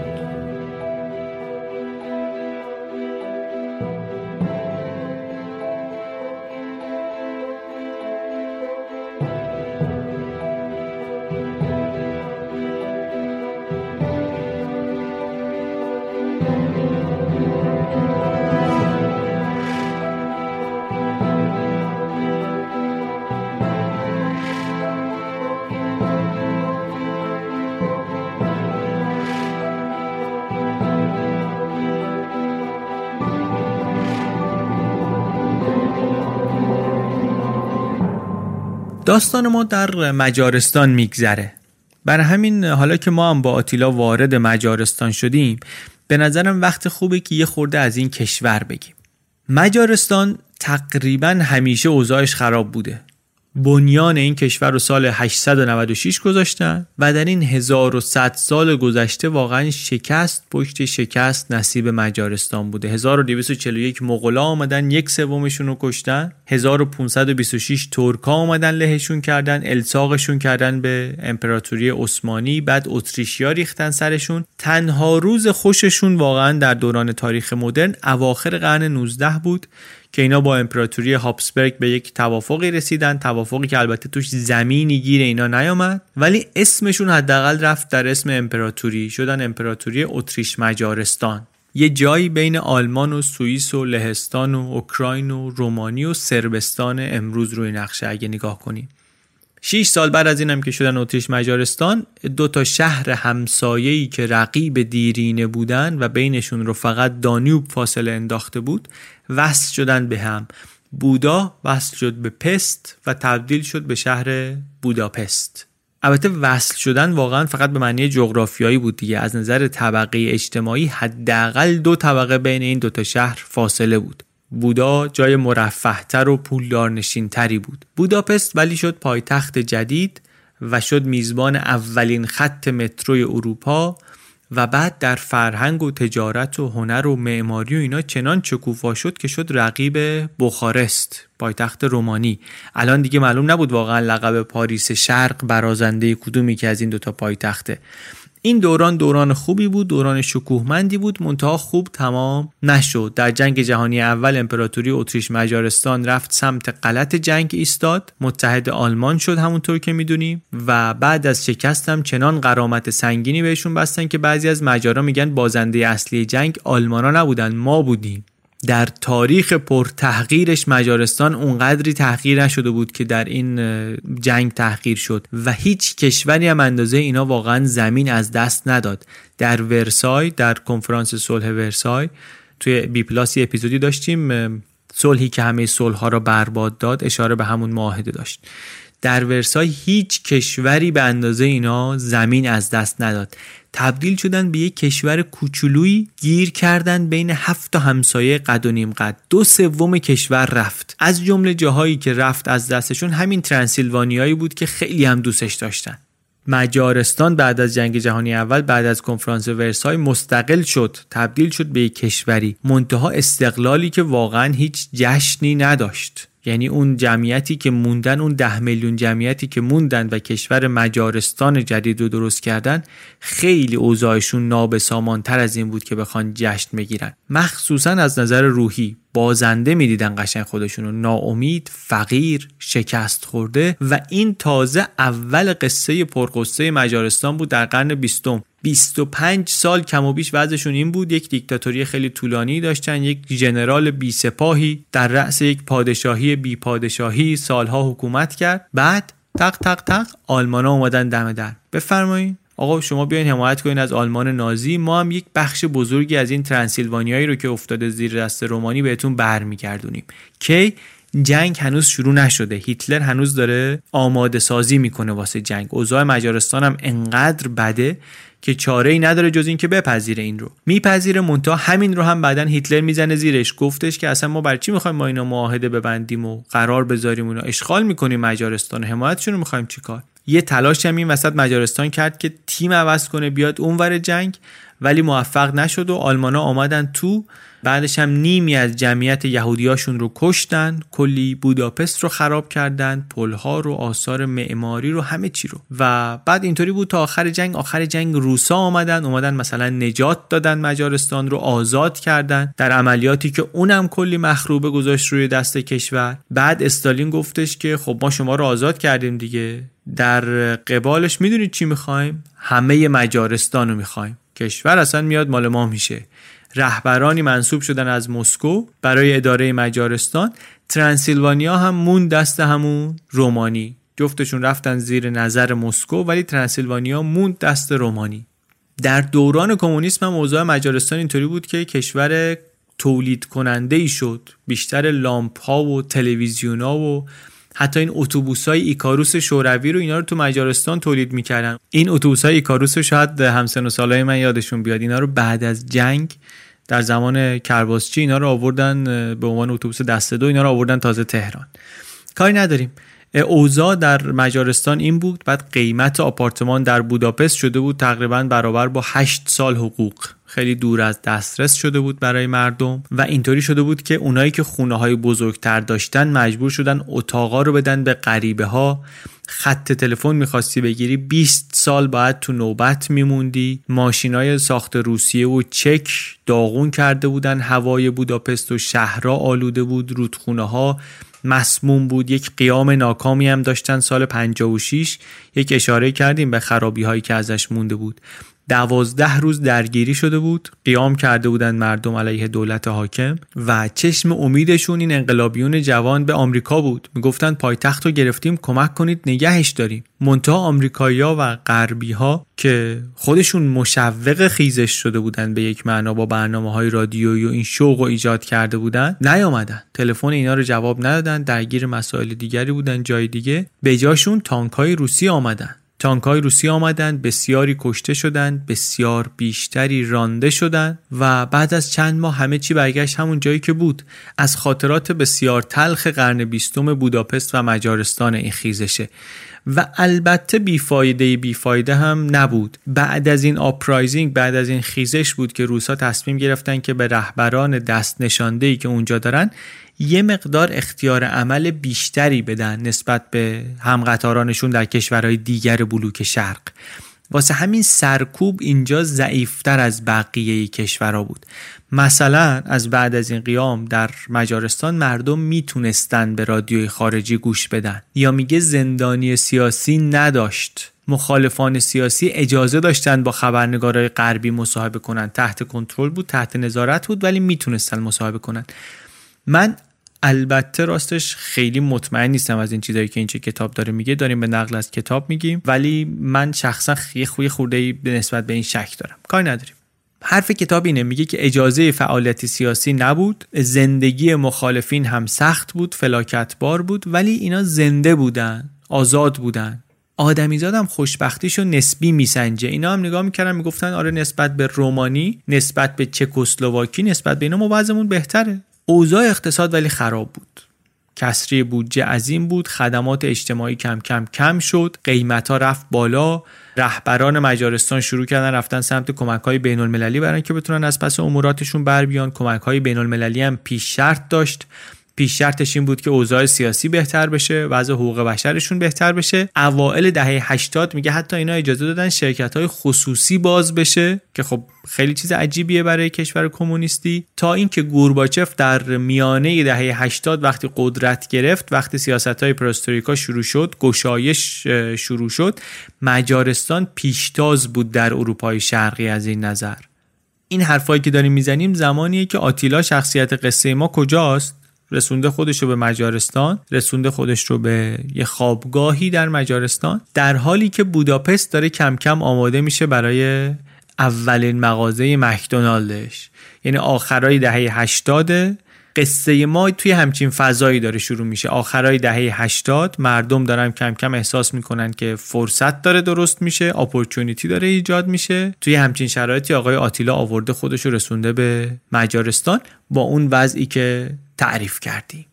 داستان ما در مجارستان میگذره. برای همین حالا که ما هم با آتیلا وارد مجارستان شدیم به نظرم وقت خوبه که یه خورده از این کشور بگیم. مجارستان تقریبا همیشه اوضاعش خراب بوده. بنیان این کشور رو سال 896 گذاشتن و در این 1100 سال گذشته واقعا شکست پشت شکست نصیب مجارستان بوده. 1241 مغلا آمدن یک سومشون رو کشتن. 1526 ترکا آمدن لهشون کردن الساقشون کردن به امپراتوری عثمانی. بعد اتریشیا ریختن سرشون. تنها روز خوششون واقعا در دوران تاریخ مدرن اواخر قرن 19 بود. که اینا با امپراتوری هابسبرگ به یک توافقی رسیدن توافقی که البته توش زمینی گیر اینا نیامد ولی اسمشون حداقل رفت در اسم امپراتوری شدن امپراتوری اتریش مجارستان. یه جایی بین آلمان و سوئیس و لهستان و اوکراین و رومانی و سربستان امروز روی نقشه اگه نگاه کنیم. 6 سال بعد از اینم که شدن اتریش مجارستان دو تا شهر همسایه‌ای که رقیب دیرینه بودن و بینشون رو فقط دانیوب فاصله انداخته بود وصل شدن به هم. بودا وصل شد به پست و تبدیل شد به شهر بوداپست. البته وصل شدن واقعا فقط به معنی جغرافیایی بود دیگه. از نظر طبقه اجتماعی حداقل دو طبقه بین این دوتا شهر فاصله بود. بودا جای مرفهتر و پولدار تری بود. بوداپست ولی شد پایتخت جدید و شد میزبان اولین خط متروی اروپا و بعد در فرهنگ و تجارت و هنر و معماری و اینا چنان چکوفا شد که شد رقیب بخارست پایتخت رومانی. الان دیگه معلوم نبود واقعا لقب پاریس شرق برازنده کدومی که از این دوتا پایتخته. این دوران دوران خوبی بود دوران شکوهمندی بود منتها خوب تمام نشد. در جنگ جهانی اول امپراتوری اتریش مجارستان رفت سمت غلط جنگ ایستاد. متحد آلمان شد همونطور که می‌دونیم و بعد از شکست هم چنان قرامت سنگینی بهشون بستن که بعضی از مجارا میگن بازنده اصلی جنگ آلمانا نبودن ما بودیم. در تاریخ پر تحقیرش مجارستان اونقدری تحقیر نشده بود که در این جنگ تحقیر شد و هیچ کشوری هم اندازه اینا واقعا زمین از دست نداد. در ورسای در کنفرانس صلح ورسای توی بی پلاسی اپیزودی داشتیم صلحی که همه صلح ها را برباد داد اشاره به همون معاهده داشت. در ورسای هیچ کشوری به اندازه اینا زمین از دست نداد. تبدیل شدن به یک کشور کوچولویی گیر کردن بین هفت همسایه قد و نیم قد. دو سوم کشور رفت. از جمله جاهایی که رفت از دستشون همین ترانسیلوانیایی بود که خیلی هم دوستش داشتن. مجارستان بعد از جنگ جهانی اول بعد از کنفرانس ورسای مستقل شد. تبدیل شد به یک کشوری. منتها استقلالی که واقعا هیچ جشنی نداشت. یعنی اون جمعیتی که موندن اون ده میلیون جمعیتی که موندن و کشور مجارستان جدید رو درست کردن خیلی اوضاعشون نابسامانتر از این بود که بخوان جشن بگیرن. مخصوصا از نظر روحی. بازنده می‌دیدن قشنگ خودشون ناامید فقیر شکست خورده و این تازه اول قصه پرقصه مجارستان بود در قرن بیستم. 25 سال کم و بیش وضعشون این بود. یک دیکتاتوری خیلی طولانی داشتن یک ژنرال بی سپاهی در رأس یک پادشاهی بی پادشاهی سالها حکومت کرد. بعد تق تق تق آلمانا اومدن دم در. بفرمایید آقا شما بیاین حمایت کنین از آلمان نازی. ما هم یک بخش بزرگی از این ترانسیلوانیایی رو که افتاده زیر دست رومانی بهتون برمیگردونیم. کی؟ جنگ هنوز شروع نشده. هیتلر هنوز داره آماده سازی می‌کنه واسه جنگ. اوضاع مجارستان هم انقدر بده که چاره ای نداره جز اینکه بپذیره این رو. میپذیره مونتا همین رو هم بعدا هیتلر می‌زنه زیرش. گفتش که اصلا ما بر چی می‌خوایم ما اینا معاهده ببندیم و قرار بذاریم اونا اشغال می‌کنیم مجارستان. حمایتشون رو می‌خوایم چیکار؟ یه تلاش هم این وسط مجارستان کرد که تیم عوض کنه بیاد اونور جنگ. ولی موفق نشد و آلمانا آمدن تو. بعدش هم نیمی از جمعیت یهودیاشون رو کشتن. کلی بوداپست رو خراب کردن. پلها رو آثار معماری رو همه چی رو. و بعد اینطوری بود تا آخر جنگ. آخر جنگ روسا آمدن. اومدن مثلا نجات دادن مجارستان رو. آزاد کردن. در عملیاتی که اونم کلی مخروبه گذاشت روی دست کشور. بعد استالین گفتش که خب ما شما رو آزاد کردیم دیگه. در قبالش می‌دونید چی می‌خوایم؟ همه مجارستان رو می‌خوایم. کشور اصلا میاد مال ما میشه. رهبرانی منصوب شدن از مسکو برای اداره مجارستان ترانسیلوانیا هم مون دست همون رومانی. جفتشون رفتن زیر نظر مسکو ولی ترانسیلوانیا مون دست رومانی. در دوران کمونیسم هم اوضاع مجارستان اینطوری بود که کشور تولید کننده ای شد. بیشتر لامپ ها و تلویزیون ها و حتی این اتوبوس های ایکاروس شوروی رو اینا رو تو مجارستان تولید می‌کردن. این اتوبوس های ایکاروس رو شاید همسن و سالای من یادشون بیاد. اینا رو بعد از جنگ در زمان کرباسچی اینا رو آوردن به عنوان اتوبوس دسته دو اینا رو آوردن تازه تهران. کاری نداریم. اوضاع در مجارستان این بود بعد قیمت آپارتمان در بوداپست شده بود تقریبا برابر با 8 سال حقوق. خیلی دور از دسترس شده بود برای مردم و اینطوری شده بود که اونایی که خونه های بزرگتر داشتن مجبور شدن اتاقا رو بدن به غریبه ها خط تلفن می‌خواستی بگیری 20 سال باید تو نوبت میموندی. های ساخت روسیه و چک داغون کرده بودن هوای بوداپست و شهرها آلوده بود رودخونه ها مسموم بود. یک قیام ناکامی هم داشتن سال 56 یک اشاره کردیم به خرابی هایی که ازش مونده بود. دوازده روز درگیری شده بود قیام کرده بودند مردم علیه دولت حاکم و چشم امیدشون این انقلابیون جوان به آمریکا بود. می‌گفتند پایتخت رو گرفتیم کمک کنید نگهش داریم. منتها آمریکایی‌ها و غربی ها که خودشون مشوق خیزش شده بودند به یک معنا با برنامه های رادیویی و این شوق و ایجاد کرده بودند نیامدن. تلفن اینا رو جواب ندادن درگیر مسائل دیگری بودن جای دیگه. به جاشون تانک های روسی آمدن. تانکای روسی آمدند بسیاری کشته شدند بسیار بیشتری رانده شدند و بعد از چند ماه همه چی برگشت همون جایی که بود. از خاطرات بسیار تلخ قرن بیستم بوداپست و مجارستان این خیزشه. و البته بیفایده بیفایده هم نبود. بعد از این آپرایزینگ بعد از این خیزش بود که روسا تصمیم گرفتن که به رهبران دست نشانده ای که اونجا دارن یه مقدار اختیار عمل بیشتری بدن نسبت به همقطارانشون در کشورهای دیگر بلوک شرق. واسه همین سرکوب اینجا ضعیفتر از بقیه کشورها بود. مثلا از بعد از این قیام در مجارستان مردم می‌تونستن به رادیوی خارجی گوش بدن. یا میگه زندانی سیاسی نداشت. مخالفان سیاسی اجازه داشتن با خبرنگارای غربی مصاحبه کنن. تحت کنترل بود تحت نظارت بود ولی می‌تونستن مصاحبه کنن. من البته راستش خیلی مطمئن نیستم از این چیزایی که این چه کتاب داره میگه. داریم به نقل از کتاب میگیم. ولی من شخصا خیلی خوی خورده به نسبت به این شک دارم. کاری نداریم. حرف کتاب اینه میگه که اجازه فعالیت سیاسی نبود زندگی مخالفین هم سخت بود فلاکتبار بود ولی اینا زنده بودن آزاد بودن. آدمیزاد هم خوشبختیشو نسبی میسنجه. اینا هم نگاه می‌کردن می‌گفتن آره نسبت به رومانی نسبت به چکسلواکی نسبت به اینا ما بهتره. اوضاع اقتصاد ولی خراب بود. کسری بودجه عظیم بود خدمات اجتماعی کم کم کم شد قیمت ها رفت بالا. رهبران مجارستان شروع کردن رفتن سمت کمک های بین المللی برای که بتونن از پس اموراتشون بر بیان. کمک های بین المللی هم پیش شرط داشت. پیش شرطش این بود که اوضاع سیاسی بهتر بشه وضع حقوق بشرشون بهتر بشه. اوائل دهه 80 میگه حتی اینا اجازه دادن شرکت های خصوصی باز بشه که خب خیلی چیز عجیبیه برای کشور کمونیستی. تا اینکه گورباچف در میانه دهه 80 وقتی قدرت گرفت وقتی سیاست های شروع شد گشایش شروع شد مجارستان پیشتاز بود در اروپای شرقی از این نظر. این حرفایی که داریم می‌زنیم زمانیه که آتیلا شخصیت قصه ما کجاست؟ رسونده خودش رو به مجارستان رسونده خودش رو به یه خوابگاهی در مجارستان. در حالی که بوداپست داره کم کم آماده میشه برای اولین مغازه مکدونالدش. یعنی آخرای دهه 80 قصه ما توی همچین فضایی داره شروع میشه. آخرای دهه 80 مردم دارن کم کم احساس می‌کنن که فرصت داره درست میشه اپورتونیتی داره ایجاد میشه. توی همچین شرایطی آقای آتیلا آورده خودش رسونده به مجارستان. با اون وضعی که تعریف کردیم.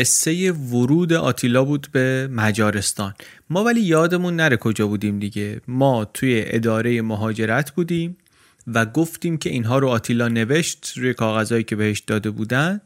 قصه ورود آتیلا بود به مجارستان. ما ولی یادمون نره کجا بودیم دیگه. ما توی اداره مهاجرت بودیم و گفتیم که اینها رو آتیلا نوشت روی کاغذهایی که بهش داده بودن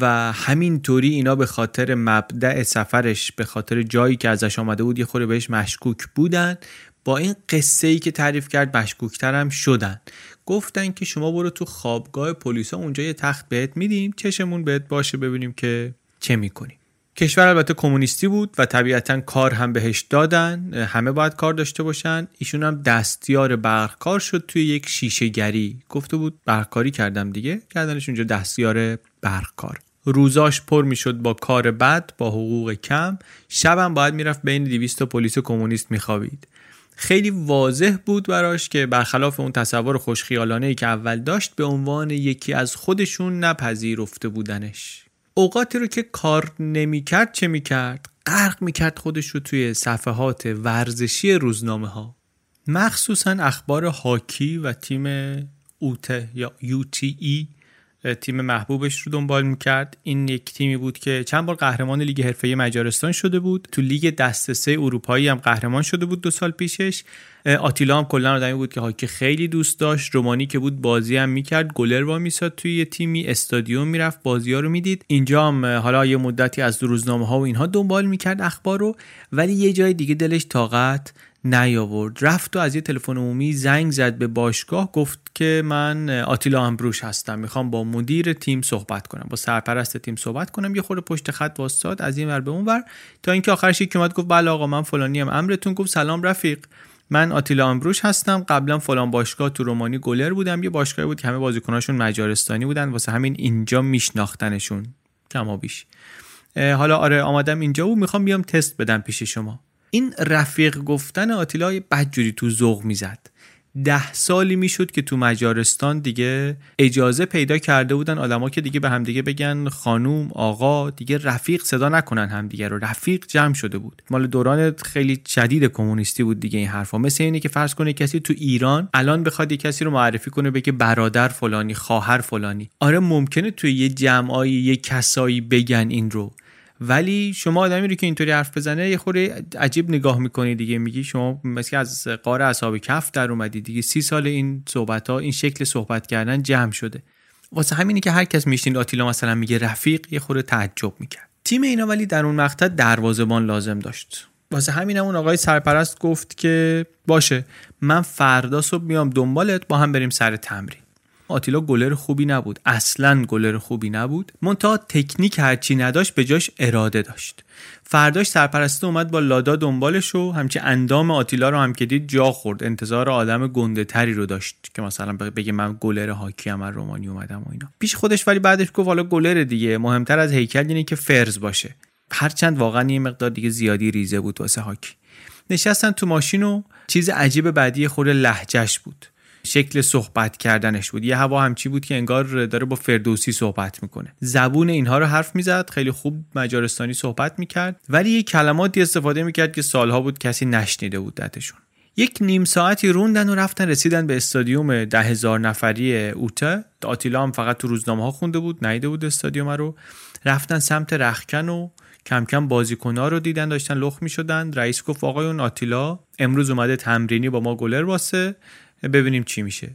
و همینطوری اینا به خاطر مبدع سفرش به خاطر جایی که ازش آمده بود یه خوره بهش مشکوک بودن. با این قصه ای که تعریف کرد مشکوکتر هم شدن. گفتن که شما برو تو خوابگاه پلیسا اونجا یه تخت بهت میدیم چشمون بهت باشه ببینیم که چه می‌کنیم کشور البته کمونیستی بود و طبیعتا کار هم بهش دادن همه باید کار داشته باشن. ایشون هم دستیار برقکار شد توی یک شیشه گری. گفته بود برقکاری کردم دیگه کردنش اونجا دستیار برقکار. روزاش پر می‌شد با کار بد با حقوق کم. شبم باید می‌رفت بین 200 پلیس کمونیست میخوابید. خیلی واضح بود براش که برخلاف اون تصور خوشخیالانه ای که اول داشت به عنوان یکی از خودشون نپذیرفته بودنش. اوقاتی رو که کار نمی‌کرد چه می‌کرد؟ غرق می‌کرد خودش رو توی صفحات ورزشی روزنامه ها مخصوصا اخبار هاکی و تیم اوته یا ای تیم محبوبش رو دنبال می‌کرد. این یک تیمی بود که چند بار قهرمان لیگ حرفه مجارستان شده بود. تو لیگ دسته سه اروپایی هم قهرمان شده بود دو سال پیشش. آتیلا هم کلا آدمی بود که هاکی خیلی دوست داشت. رومانی که بود بازی هم می‌کرد گلر وا میساد توی یه تیمی. استادیوم می‌رفت بازی ها رو می‌دید. اینجا هم حالا یه مدتی از روزنامه ها و اینها دنبال می‌کرد اخبار رو. ولی یه جای دیگه دلش طاقت نیاورد. رفت و از یه تلفن عمومی زنگ زد به باشگاه گفت که من آتیلا امبروش هستم. می‌خوام با مدیر تیم صحبت کنم. با سرپرست تیم صحبت کنم. یه خورده پشت خط واسطاد از این ور به اون ور. تا اینکه آخرش یکی اومد گفت بله آقا من فلانی ام. امرتون گفت سلام رفیق. من آتیلا امبروش هستم. قبلا فلان باشگاه تو رومانی گلر بودم. یه باشگاهی بود که همه بازیکناشون مجارستانی بودن. واسه همین اینجا میشناختنشون. کما بیش. حالا آره آمادم اینجا و می‌خوام بیام تست بدم پیش شما. این رفیق گفتن آتیلا بدجوری تو ذوق می‌زد. ده سالی می‌شد که تو مجارستان دیگه اجازه پیدا کرده بودن آدما که دیگه به همدیگه بگن خانوم آقا دیگه رفیق صدا نکنن همدیگه رو. رفیق جمع شده بود. مال دوران خیلی شدید کمونیستی بود دیگه این حرفا. مثل اینه که فرض کنه کسی تو ایران الان بخواد یه کسی رو معرفی کنه بگه برادر فلانی خواهر فلانی. آره ممکنه توی یه جمعایی یه کسایی بگن این رو. ولی شما آدمی رو که اینطوری حرف بزنه یه خوره عجیب نگاه می‌کنی دیگه میگی شما مثل از قار اصحاب کف در اومدی دیگه. سی سال این صحبت ها این شکل صحبت کردن جمع شده. واسه همینی که هر کس میشین آتیلا مثلا میگه رفیق یه خوره تعجب می‌کرد. تیم اینا ولی در اون مقطع دروازه‌بان لازم داشت. واسه همین اون آقای سرپرست گفت که باشه من فردا صبح میام دنبالت با هم بریم سر تمرین. آتیلا گلر خوبی نبود. اصلا گلر خوبی نبود. منتها تکنیک هرچی نداشت به جاش اراده داشت. فرداش سرپرسته اومد با لادا دنبالش و همچه اندام آتیلا رو هم که دید جا خورد. انتظار آدم گنده تری رو داشت که مثلا بگه من گلر هاکی هم رومانی اومدم و اینا. پیش خودش ولی بعدش گفت حالا گلر دیگه. مهمتر از هیکل اینه که فرز باشه. هرچند واقعا یه مقدار دیگه زیادی ریزه بود واسه هاکی نشستن تو ماشین و چیز عجیب بعدی خود لهجهش بود. شکل صحبت کردنش بود. یه هوا همچی بود که انگار داره با فردوسی صحبت می‌کنه. زبون اینها رو حرف می‌زد خیلی خوب مجارستانی صحبت می‌کرد ولی یه کلماتی استفاده می‌کرد که سالها بود کسی نشنیده بود دتشون. یک نیم ساعتی روندن و رفتن رسیدن به استادیوم ده هزار نفری اوته. آتیلا هم فقط تو روزنامه ها خونده بود نیده بود استادیوم رو. رفتن سمت رخکن و کم کم بازیکنها رو دیدن داشتن لخ می شدن رئیس گفت آقایون آتیلا امروز اومده تمرینی با ما گلر واسه. ببینیم چی میشه.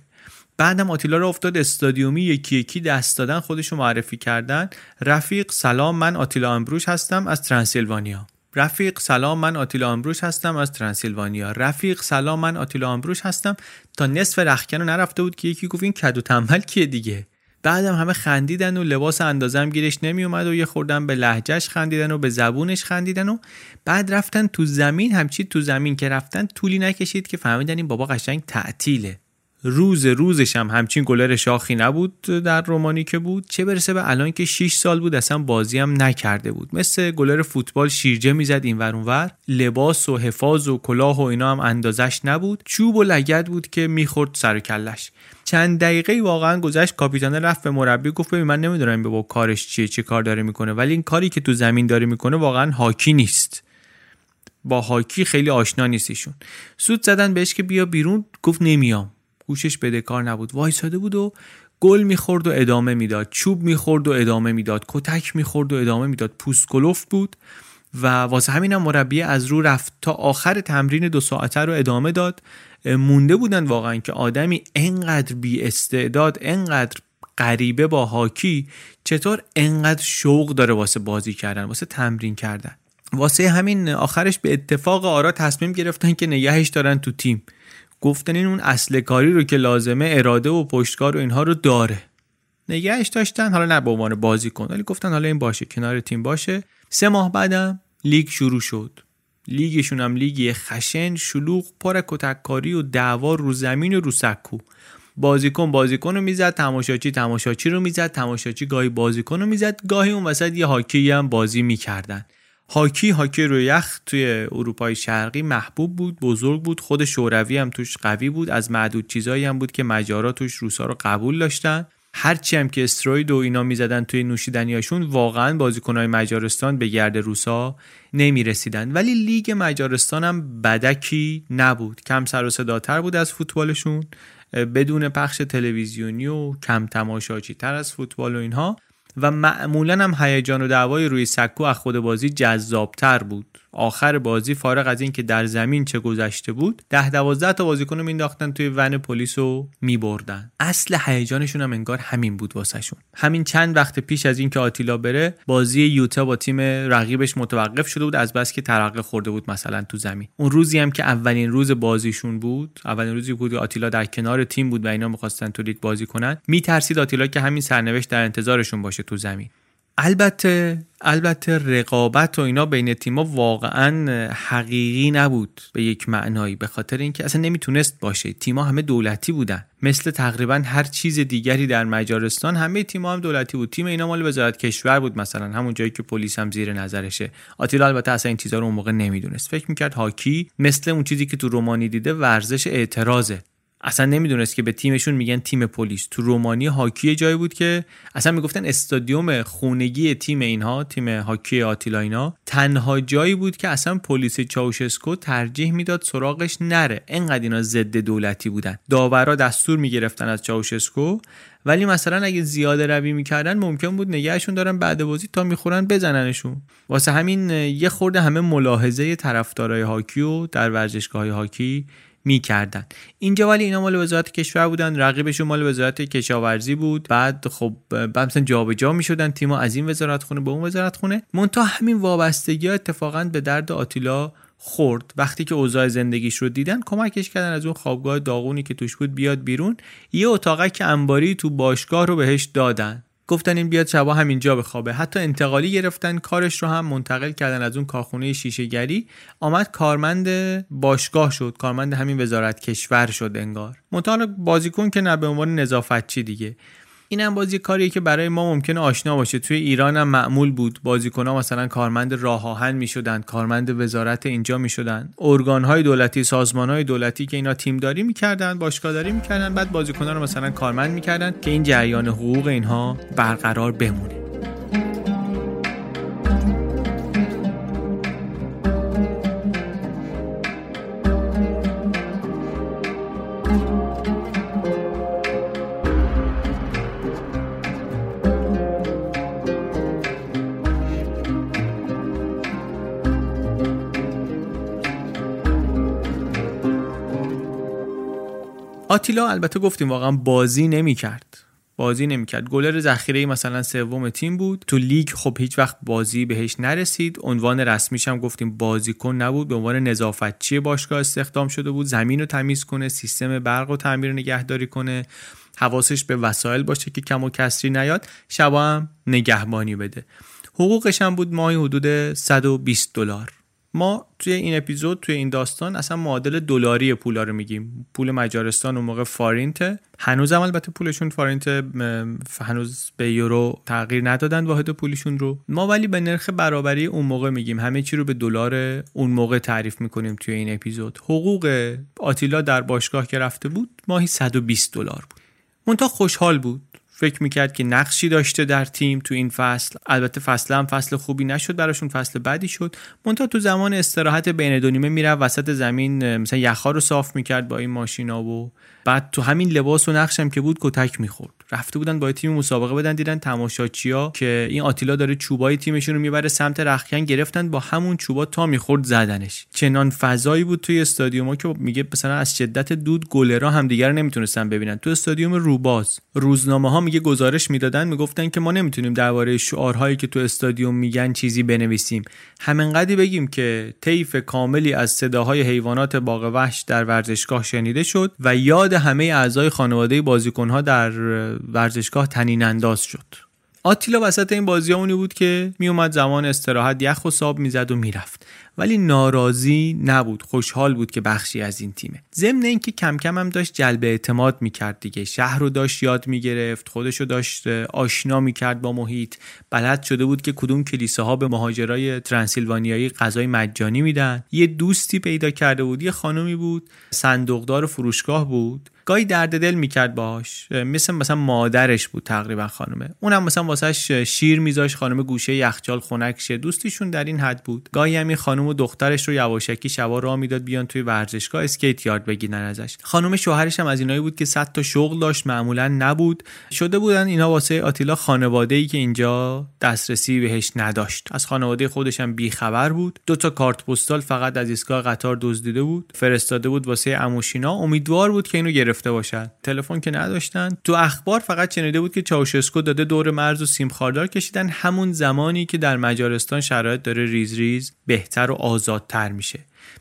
بعدم آتیلا رو افتاد استادیومی یکی یکی دست دادن خودشو معرفی کردن. رفیق سلام من آتیلا امبروش هستم از ترانسیلوانیا. رفیق سلام من آتیلا امبروش هستم از ترانسیلوانیا. رفیق سلام من آتیلا امبروش هستم. تا نصف رخکن رو نرفته بود که یکی گفت این کدو تنبل کیه دیگه؟ بعدم همه خندیدن و لباس اندازم گیرش نمی اومد و یه خوردن به لهجهش خندیدن و به زبونش خندیدن و بعد رفتن تو زمین همچی تو زمین که رفتن طولی نکشید که فهمیدن این بابا قشنگ تعطیله. روز روزش هم همچین گلر شاخی نبود در رومانی که بود. چه برسه به الان که 6 سال بود اصلا بازی هم نکرده بود. مثل گلر فوتبال شیرجه می‌زد این ور اونور لباس و حفاظ و کلاه و اینا هم اندازش نبود. چوب و لگد بود که می‌خورد سر و کلش. چند دقیقه واقعا گذشت کاپیتان رفت به مربی گفت ببین من نمی‌دونم به با کارش چیه چی کار داره می‌کنه. ولی این کاری که تو زمین داره می‌کنه واقعا هاکی نیست. با هاکی خیلی آشنا نیستیشون سود زدن بهش که بیا بیرون گفت نمیام. گوشش بدهکار نبود. وایساده بود و گل می‌خورد و ادامه می‌داد. چوب می‌خورد و ادامه می‌داد. کتک می‌خورد و ادامه می‌داد. پوست کلفت بود و واسه همینم مربی از رو رفت تا آخر تمرین دو ساعته رو ادامه داد. مونده بودن واقعا که آدمی انقدر بی استعداد انقدر غریبه با هاکی چطور انقدر شوق داره واسه بازی کردن واسه تمرین کردن. واسه همین آخرش به اتفاق آرا تصمیم گرفتن که نگهش دارن تو تیم. گفتن این اون اصل کاری رو که لازمه اراده و پشتکار و اینها رو داره. نگهش داشتن حالا نه به عنوان بازی کن ولی گفتن حالا این باشه کنار تیم باشه. سه ماه بعدم لیگ شروع شد. لیگشون هم لیگی خشن شلوغ پر کتککاری و دعوا رو زمین و رو سکو. بازیکن بازیکن رو می‌زد تماشاچی تماشاچی رو می‌زد تماشاچی گاهی بازیکن رو می‌زد گاهی اون وسط یه هاکی هم بازی می‌کردن. هاکی هاکی روی یخ توی اروپای شرقی محبوب بود بزرگ بود خود شوروی هم توش قوی بود از معدود چیزایی هم بود که مجارا توش روسا رو قبول داشتن. هرچی هم که استروید و اینا می‌زدن توی نوشیدنیاشون واقعا بازیکنهای مجارستان به گرد روسا نمی‌رسیدن. ولی لیگ مجارستان هم بدکی نبود. کم سر و صداتر بود از فوتبالشون. بدون پخش تلویزیونی و کم تماشاچی تر از فوتبال و اینها. و معمولا هم هیجان و دعوای روی سکو از خود بازی جذابتر بود. آخر بازی فارغ از اینکه در زمین چه گذشته بود ده دوازده تا بازیکن رو مینداختن توی ون پلیس رو میبردن. اصل هیجانشون هم انگار همین بود واسهشون. همین چند وقت پیش از اینکه آتیلا بره بازی یوتا با تیم رقیبش متوقف شده بود از بس که ترقه خورده بود مثلا تو زمین. اون روزی هم که اولین روز بازیشون بود اولین روزی بود آتیلا در کنار تیم بود و اینا می‌خواستن تو لیگ بازی کنن میترسید آتیلا که همین سرنوشت در انتظارشون باشه تو زمین. البته البته رقابت و اینا بین تیما واقعا حقیقی نبود به یک معنایی به خاطر اینکه اصلا نمی‌تونست باشه. تیما همه دولتی بودن. مثل تقریبا هر چیز دیگری در مجارستان همه تیما هم دولتی بود. تیم اینا مال وزارت کشور بود مثلا همون جایی که پلیس هم زیر نظرشه. آتیلا البته اصلا این چیزا رو اون موقع نمی‌دونست. فکر می‌کرد هاکی مثل اون چیزی که تو رومانی دیده ورزش اعتراضه. اصلا نمی‌دونست که به تیمشون میگن تیم پلیس. تو رومانی هاکی جایی بود که اصلا می‌گفتن استادیوم خونگی تیم اینها تیم هاکی آتیلا اینا تنها جایی بود که اصلا پلیس چاوشسکو ترجیح می‌داد سراغش نره. انقدر اینا ضد دولتی بودن. داورا دستور می‌گرفتن از چاوشسکو ولی مثلا اگه زیاده روی می‌کردن ممکن بود نگهشون دارن بعد بازی تا می‌خورن بزننشون. واسه همین یه خورده همه ملاحظه طرفدارای هاکی و در ورزشگاه هاکی می‌کردن. اینجا ولی اینا مال وزارت کشور بودن رقیبشون مال وزارت کشاورزی بود. بعد خب مثلا جابجا می‌شدن تیما از این وزارت خونه به اون وزارت خونه. منتها همین وابستگی ها اتفاقا به درد آتیلا خورد. وقتی که اوضاع زندگیش رو دیدن کمکش کردن از اون خوابگاه داغونی که توش بود بیاد بیرون. یه اتاقک انباری تو باشگاه رو بهش دادن. گفتن این بیاد شبا همینجا بخوابه. حتی انتقالی گرفتن کارش رو هم منتقل کردن از اون کارخونه گری آمد کارمند باشگاه شد. کارمند همین وزارت کشور شد انگار. منتها بازیکن که نه به عنوان نظافتچی دیگه. اینم بازی کاریه که برای ما ممکنه آشنا باشه. توی ایران هم معمول بود ها مثلا کارمند راه آهن می‌شدن کارمند وزارت اینجا می‌شدن. ارگان های دولتی سازمان های دولتی که اینا تیمداری می‌کردن باشگاهداری می‌کردن بعد ها رو مثلا کارمند می‌کردن که این جریان حقوق اینها برقرار بمونه. آتیلا البته گفتیم واقعا بازی نمی‌کرد. بازی نمی‌کرد. گلر ذخیره مثلا سوم تیم بود. تو لیگ خب هیچ وقت بازی بهش نرسید. عنوان رسمیش هم گفتیم بازیکن نبود. به عنوان نظافتچی باشگاه استخدام شده بود. زمین رو تمیز کنه سیستم برق و تعمیر نگهداری کنه. حواسش به وسایل باشه که کم و کسری نیاد. شبا هم نگهبانی بده. حقوقش هم بود ماهی حدود 120 دلار. ما توی این اپیزود توی این داستان اصلا معادل دلاری پولا رو میگیم. پول مجارستان اون موقع فارینته. هنوز هم البته پولشون فارینت هنوز به یورو تغییر ندادن واحد پولشون رو. ما ولی به نرخ برابری اون موقع میگیم. همه چی رو به دلار اون موقع تعریف می‌کنیم توی این اپیزود. حقوق آتیلا در باشگاه که رفته بود ماهی 120 دلار بود. منتها خوشحال بود. فکر می‌کرد که نقشی داشته در تیم تو این فصل. البته فصل هم فصل خوبی نشد براشون فصل بعدی شد. منتها تو زمان استراحت بین دو نیمه می‌رفت وسط زمین مثلا یخا رو صاف می‌کرد با این ماشینا و بعد تو همین لباس و نقشم که بود کتک می‌خورد. رفته بودن با تیم مسابقه بدن دیدن تماشاچیا که این آتیلا داره چوبای تیمشون رو می‌بره سمت رخکن گرفتن با همون چوبا تا می‌خورد زدنش. چنان فضایی بود توی استادیوم که میگه مثلا از شدت دود گلرا هم دیگر نمی‌تونستن ببینن. تو استادیوم روباز روزنامه ها میگه گزارش می‌دادن می‌گفتن که ما نمی‌تونیم درباره شعارهایی که تو استادیوم میگن چیزی بنویسیم. همینقدری بگیم که طیف کاملی از صداهای حیوانات باغ وحش در ورزشگاه شنیده شد و یاد همه اعضای خانواده بازیکنها در ورزشگاه تنین انداز شد. آتیلا وسط این بازی اونی بود که میومد زمان استراحت یخ و ساب می‌زد و می‌رفت. ولی ناراضی نبود خوشحال بود که بخشی از این تیمه. ضمن اینکه کم کم هم داشت جلب اعتماد می‌کرد دیگه. شهر رو داشت یاد می‌گرفت خودش رو داشت آشنا می‌کرد با محیط. بلد شده بود که کدوم کلیساها به مهاجرای ترانسیلوانیایی غذای مجانی میدن. یه دوستی پیدا کرده بود یه خانومی بود. صندوقدار فروشگاه بود. گاهی درد دل می‌کرد باش مثل مثلا مادرش بود تقریبا خانومه اونم مثلا واسه شیر میذاش خانم گوشه یخچال خنک شه. دوستیشون در این حد بود. گاهی همین خانم و دخترش رو یواشکی شبا راه می‌داد بیان توی ورزشگاه اسکیت یارد بگیرن ازش. خانم شوهرش هم از اینایی بود که صد تا شغل داشت معمولا نبود. شده بودن اینا واسه آتیلا خانواده ای که اینجا دسترسی بهش نداشت. از خانواده خودش هم بیخبر بود. دو تا کارت پستال فقط از ایستگاه قطار دزدیده بود. فرستاده بود واسه عموش اینا. امیدوار بود که اینو گرفته باشن. تلفن که نداشتن. تو اخبار فقط شنیده بود که چائوشسکو داده دور مرز و سیم خاردار کشیدن. همون زمانی که در مجارستان شرایط داره ریز ریز بهتر و آزادتر میشه.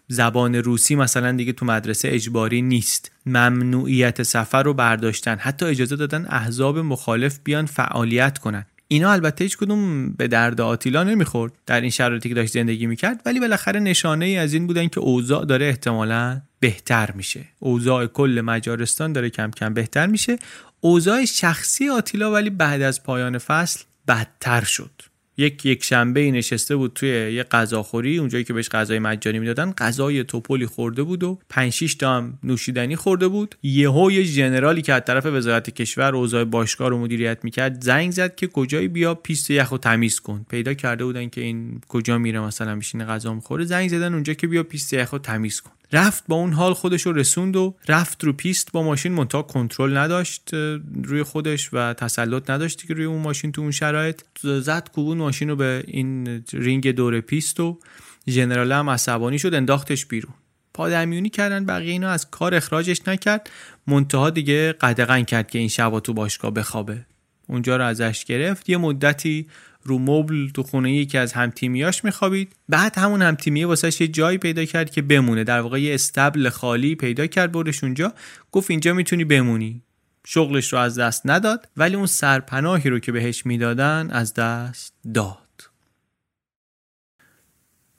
زبان روسی مثلا دیگه تو مدرسه اجباری نیست. ممنوعیت سفر رو برداشتن. حتی اجازه دادن احزاب مخالف بیان فعالیت کنن. اینا البته هیچ کدوم به درد آتیلا نمی‌خورد در این شرایطی که داشت زندگی می‌کرد ولی بالاخره نشانه ای از این بودن که اوضاع داره احتمالا بهتر میشه. اوضاع کل مجارستان داره کم کم بهتر میشه. اوضاع شخصی آتیلا ولی بعد از پایان فصل بدتر شد. یک یک شنبه نشسته بود توی یه غذاخوری اونجایی که بهش غذای مجانی می‌دادن غذای توپلی خورده بود و 5 6 تا هم نوشیدنی خورده بود. یهو یه ژنرالی که از طرف وزارت کشور اوضاع باشگاه رو مدیریت می‌کرد زنگ زد که کجایی بیا پیست یخو تمیز کن. پیدا کرده بودن که این کجا میره مثلا میشینه غذا می‌خوره. زنگ زدن اونجا که بیا پیست یخو تمیز کن. رفت با اون حال خودش رو رسوند و رفت رو پیست با ماشین منتها کنترل نداشت روی خودش و تسلط نداشتی که روی اون ماشین تو اون شرایط. زد کوبوند ماشین رو به این رینگ دور پیست و ژنرال هم عصبانی شد انداختش بیرون. پادرمیونی کردن بقیه اینا از کار اخراجش نکرد. منتها دیگه قدغن کرد که این شبا تو باشگاه بخوابه. اونجا رو ازش گرفت. یه مدتی رو مبل تو خونه یکی از همتیمیاش میخوابید. بعد همون همتیمیه واسش یه جایی پیدا کرد که بمونه. در واقع یه اصطبل خالی پیدا کرد بردش اونجا. گفت اینجا می‌تونی بمونی. شغلش رو از دست نداد ولی اون سرپناهی رو که بهش می‌دادن از دست داد.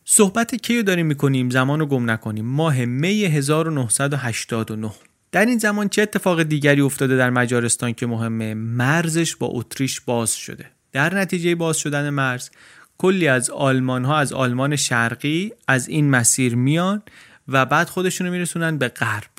صحبت کیو داریم می‌کنیم؟ زمان رو گم نکنیم. ماه می 1989 در این زمان چه اتفاق دیگری افتاده در مجارستان که مهمه مرزش با اتریش باز شده. در نتیجه باز شدن مرز کلی از آلمان ها از آلمان شرقی از این مسیر میان و بعد خودشون رو میرسونن به غرب.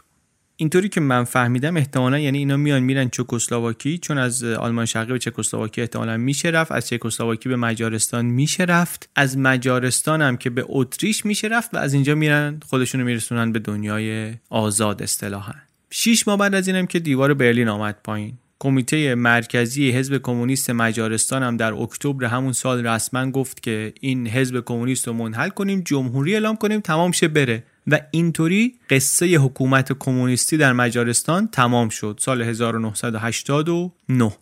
اینطوری که من فهمیدم احتمالا یعنی اینا میان میرن چکسلواکی چون از آلمان شرقی به چکسلواکی احتمالا میشه رفت از چکسلواکی به مجارستان میشه رفت از مجارستان هم که به اتریش میشه رفت و از اینجا میرن خودشون رو میرسونن به دنیای آزاد اصطلاحا. شیش ماه بعد از اینم که دیوار برلین آمد پایین. کمیته مرکزی حزب کمونیست مجارستان هم در اکتبر همون سال رسما گفت که این حزب کمونیست رو منحل کنیم جمهوری اعلام کنیم تمام شه بره. و اینطوری قصه حکومت کمونیستی در مجارستان تمام شد سال 1989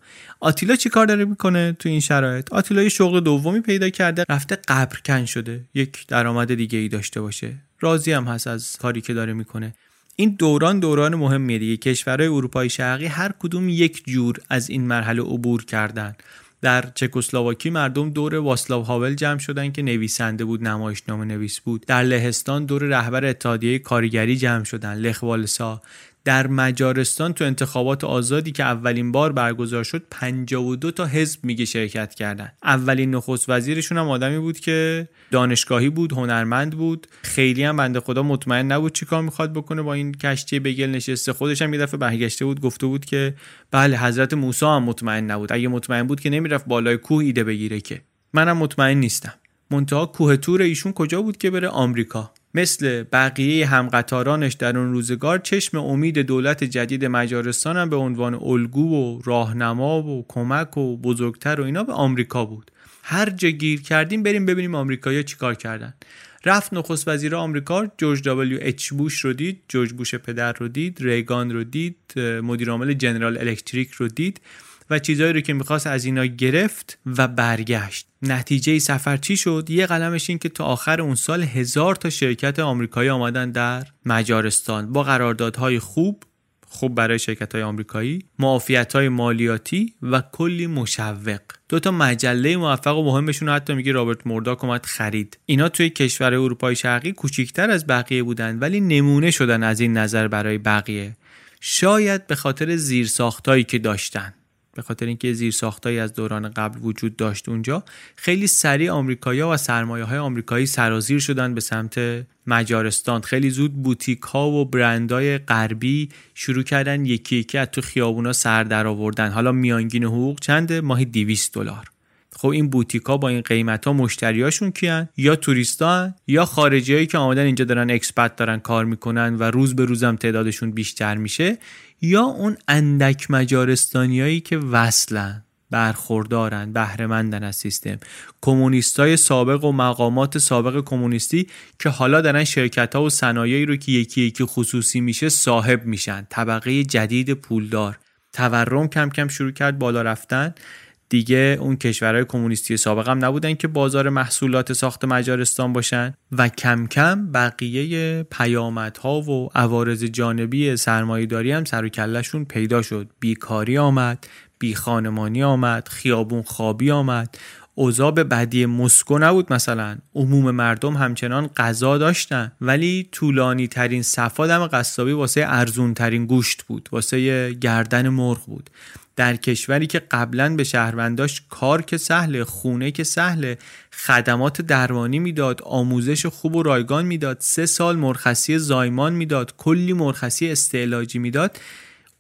آتیلا چی کار داره می‌کنه تو این شرایط؟ آتیلا یه شغل دومی پیدا کرده رفته قبرکن شده. یک درآمد دیگه ای داشته باشه. راضی هم هست از کاری که داره می‌کنه. این دوران دوران مهمیه دیگه. کشورهای اروپای شرقی هر کدوم یک جور از این مرحله عبور کردن. در چکسلواکی مردم دور واسلاو هاول جمع شدن که نویسنده بود نمایشنامه نویس بود. در لهستان دور رهبر اتحادیه کارگری جمع شدن لخ والسا در مجارستان تو انتخابات آزادی که اولین بار برگزار شد 52 تا حزب میگه شرکت کردن. اولین نخست وزیرشون هم آدمی بود که دانشگاهی بود هنرمند بود. خیلی هم بنده خدا مطمئن نبود چیکار می‌خواد بکنه با این کشتی بگل نشسته. خودش هم یه دفعه برگشته بود گفته بود که بله حضرت موسی هم مطمئن نبود. اگه مطمئن بود که نمی‌رفت بالای کوه ایده بگیره که. منم مطمئن نیستم. منتها کوه تور ایشون کجا بود که بره؟ آمریکا. مثل بقیه همقطارانش در اون روزگار چشم امید دولت جدید مجارستان هم به عنوان الگو و راهنما و کمک و بزرگتر و اینا به آمریکا بود. هر جا گیر کردیم بریم ببینیم آمریکایی‌ها چیکار کردن. رفت نخست وزیر آمریکا جورج دبلیو اچ بوش رو دید جورج بوش پدر رو دید ریگان رو دید مدیر عامل جنرال الکتریک رو دید و چیزایی رو که می‌خواست از اینا گرفت و برگشت. نتیجه سفر چی شد؟ یه قلمش این که تا آخر اون سال هزار تا شرکت آمریکایی آمدن در مجارستان. با قراردادهای خوب خوب برای شرکت های آمریکایی معافیت های مالیاتی و کلی مشوق. دو تا مجله موفق و مهمشون حتی میگه رابرت مورداک اومد خرید. اینا توی کشور اروپای شرقی کوچیکتر از بقیه بودن ولی نمونه شدن از این نظر برای بقیه. شاید به خاطر زیرساختایی که داشتن. به خاطر اینکه زیر ساختایی از دوران قبل وجود داشت اونجا خیلی سریع آمریکایی‌ها و سرمایه های آمریکایی سرازیر شدن به سمت مجارستان. خیلی زود بوتیک ها و برندهای غربی شروع کردن یکی یکی از تو خیابونا سر در آوردن. حالا میانگین حقوق چنده؟ ماهی 200 دلار. خب این بوتیکا با این قیمت ها مشتریاشون کیان؟ یا توریستا یا خارجی که آمدن اینجا دارن اکسپت دارن کار می‌کنن و روز به روزم تعدادشون بیشتر میشه؟ یا اون اندک مجارستانیایی که وصلن برخوردارن بهرهمندن از سیستم؟ کمونیستای سابق و مقامات سابق کمونیستی که حالا دارن شرکت ها و صنایعی رو که یکی یکی خصوصی میشه صاحب میشن. طبقه جدید پولدار. تورم کم کم شروع کرد بالا رفتن. دیگه اون کشورهای کمونیستی سابق هم نبودن که بازار محصولات ساخت مجارستان باشن. و کم کم بقیه پیامدها و عوارض جانبی سرمایهداری هم سر و کلشون پیدا شد. بیکاری آمد بی خانمانی آمد خیابون خوابی آمد. اوضاع به بدی مسکو نبود مثلا. عموم مردم همچنان غذا داشتن. ولی طولانی ترین صفا دم قصابی واسه ارزون ترین گوشت بود واسه گردن مرغ بود. در کشوری که قبلا به شهرونداش کار که سهله خونه که سهله خدمات درمانی می‌داد آموزش خوب و رایگان می‌داد سه سال مرخصی زایمان می‌داد کلی مرخصی استعلاجی می‌داد.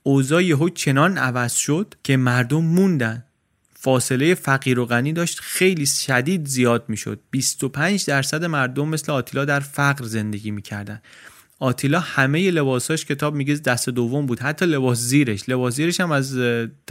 اوضاع یهو چنان عوض شد که مردم موندن. فاصله فقیر و غنی داشت خیلی شدید زیاد می‌شد. 25 درصد مردم مثل آتیلا در فقر زندگی می‌کردن. آتیلا همه لباساش کتاب میگه دست دوم بود. حتی لباس زیرش. لباس زیرش هم از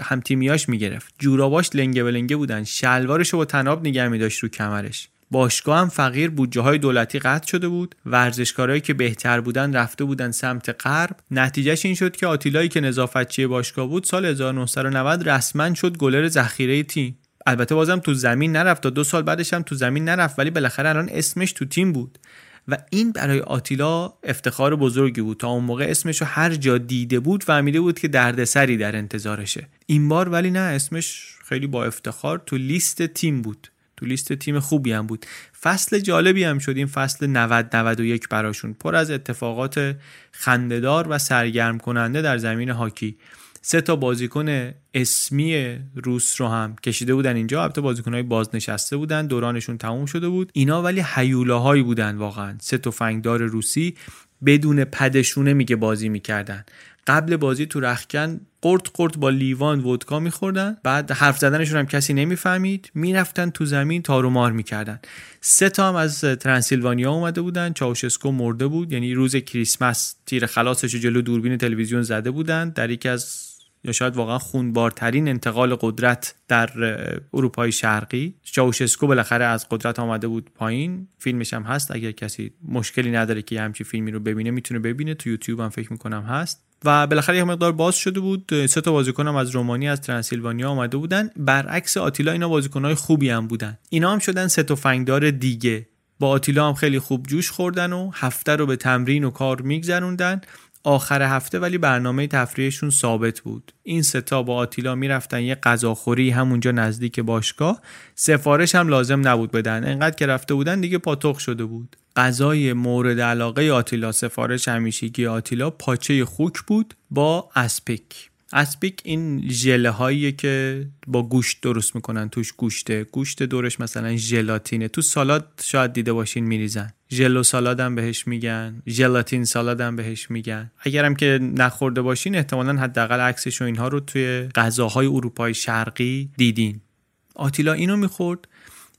همتیمیاش می‌گرفت. جوراباش لنگه به لنگه بودن. شلوارش رو با تناب نگه میداشت رو کمرش. باشگاه هم فقیر بودجه های دولتی قطع شده بود. ورزشکارایی که بهتر بودن رفته بودن سمت غرب. نتیجهش این شد که آتیلایی که نظافتچی باشگاه بود سال 1990 رسما شد گلر ذخیره تیم. البته بازم تو زمین نرفت تا دو سال بعدش هم تو زمین نرفت ولی بالاخره الان اسمش تو تیم بود. و این برای آتیلا افتخار بزرگی بود. تا اون موقع اسمش رو هر جا دیده بود فهمیده بود که دردسری در انتظارشه. این بار ولی نه اسمش خیلی با افتخار تو لیست تیم بود. تو لیست تیم خوبی هم بود. فصل جالبی هم شد. این فصل 90 91 براشون. پر از اتفاقات خندهدار و سرگرم کننده در زمین هاکی. سه تا بازیکن اسمی روس رو هم کشیده بودن اینجا. البته بازیکنهای بازنشسته بودن دورانشون تموم شده بود. اینا ولی هیولاهایی بودن واقعا. سه فنگدار روسی بدون پدشونه میگه بازی می‌کردن. قبل بازی تو رخکن قرد قرد با لیوان ودکا میخوردن. بعد حرف زدنشون هم کسی نمی‌فهمید. می‌رفتن تو زمین تارو مار می‌کردن. سه تا هم از ترانسیلوانیا اومده بودن. چاوشسکو مرده بود. یعنی روز کریسمس تیر خلاصش جلو دوربین تلویزیون زده بودن. در یکی از یا شاید واقعا خونبارترین انتقال قدرت در اروپای شرقی. چاوشسکو بالاخره از قدرت آمده بود پایین. فیلمش هم هست. اگر کسی مشکلی نداره که همچی فیلمی رو ببینه می‌تونه ببینه. تو یوتیوب هم فکر می‌کنم هست. و بالاخره یه مقدار باز شده بود. سه تا بازیکن از رومانی از ترانسیلوانیا آمده بودن. برعکس آتیلا اینا بازیکنهای خوبی هم بودن. اینا هم شدن سه فنگدار دیگه. با آتیلا هم خیلی خوب جوش خوردن و هفته رو به تمرین و کار میگذروندن. آخر هفته ولی برنامه تفریحشون ثابت بود. این ستا با آتیلا می‌رفتن یه غذاخوری همونجا نزدیک باشگاه. سفارش هم لازم نبود بدن. انقدر که رفته بودن دیگه پاتوق شده بود. غذای مورد علاقه آتیلا سفارش همیشگی آتیلا پاچه خوک بود با اسپیک. اسپیک این ژله هایی که با گوشت درست می‌کنن توش گوشته. گوشت دورش مثلا ژلاتینه. تو سالاد شاید دیده باشین میریزن. ژلو سالاد هم بهش میگن. ژلاتین سالاد هم بهش میگن. اگرم که نخورده باشین احتمالا حداقل عکسش و اینها رو توی غذاهای اروپای شرقی دیدین. آتیلا اینو می‌خورد.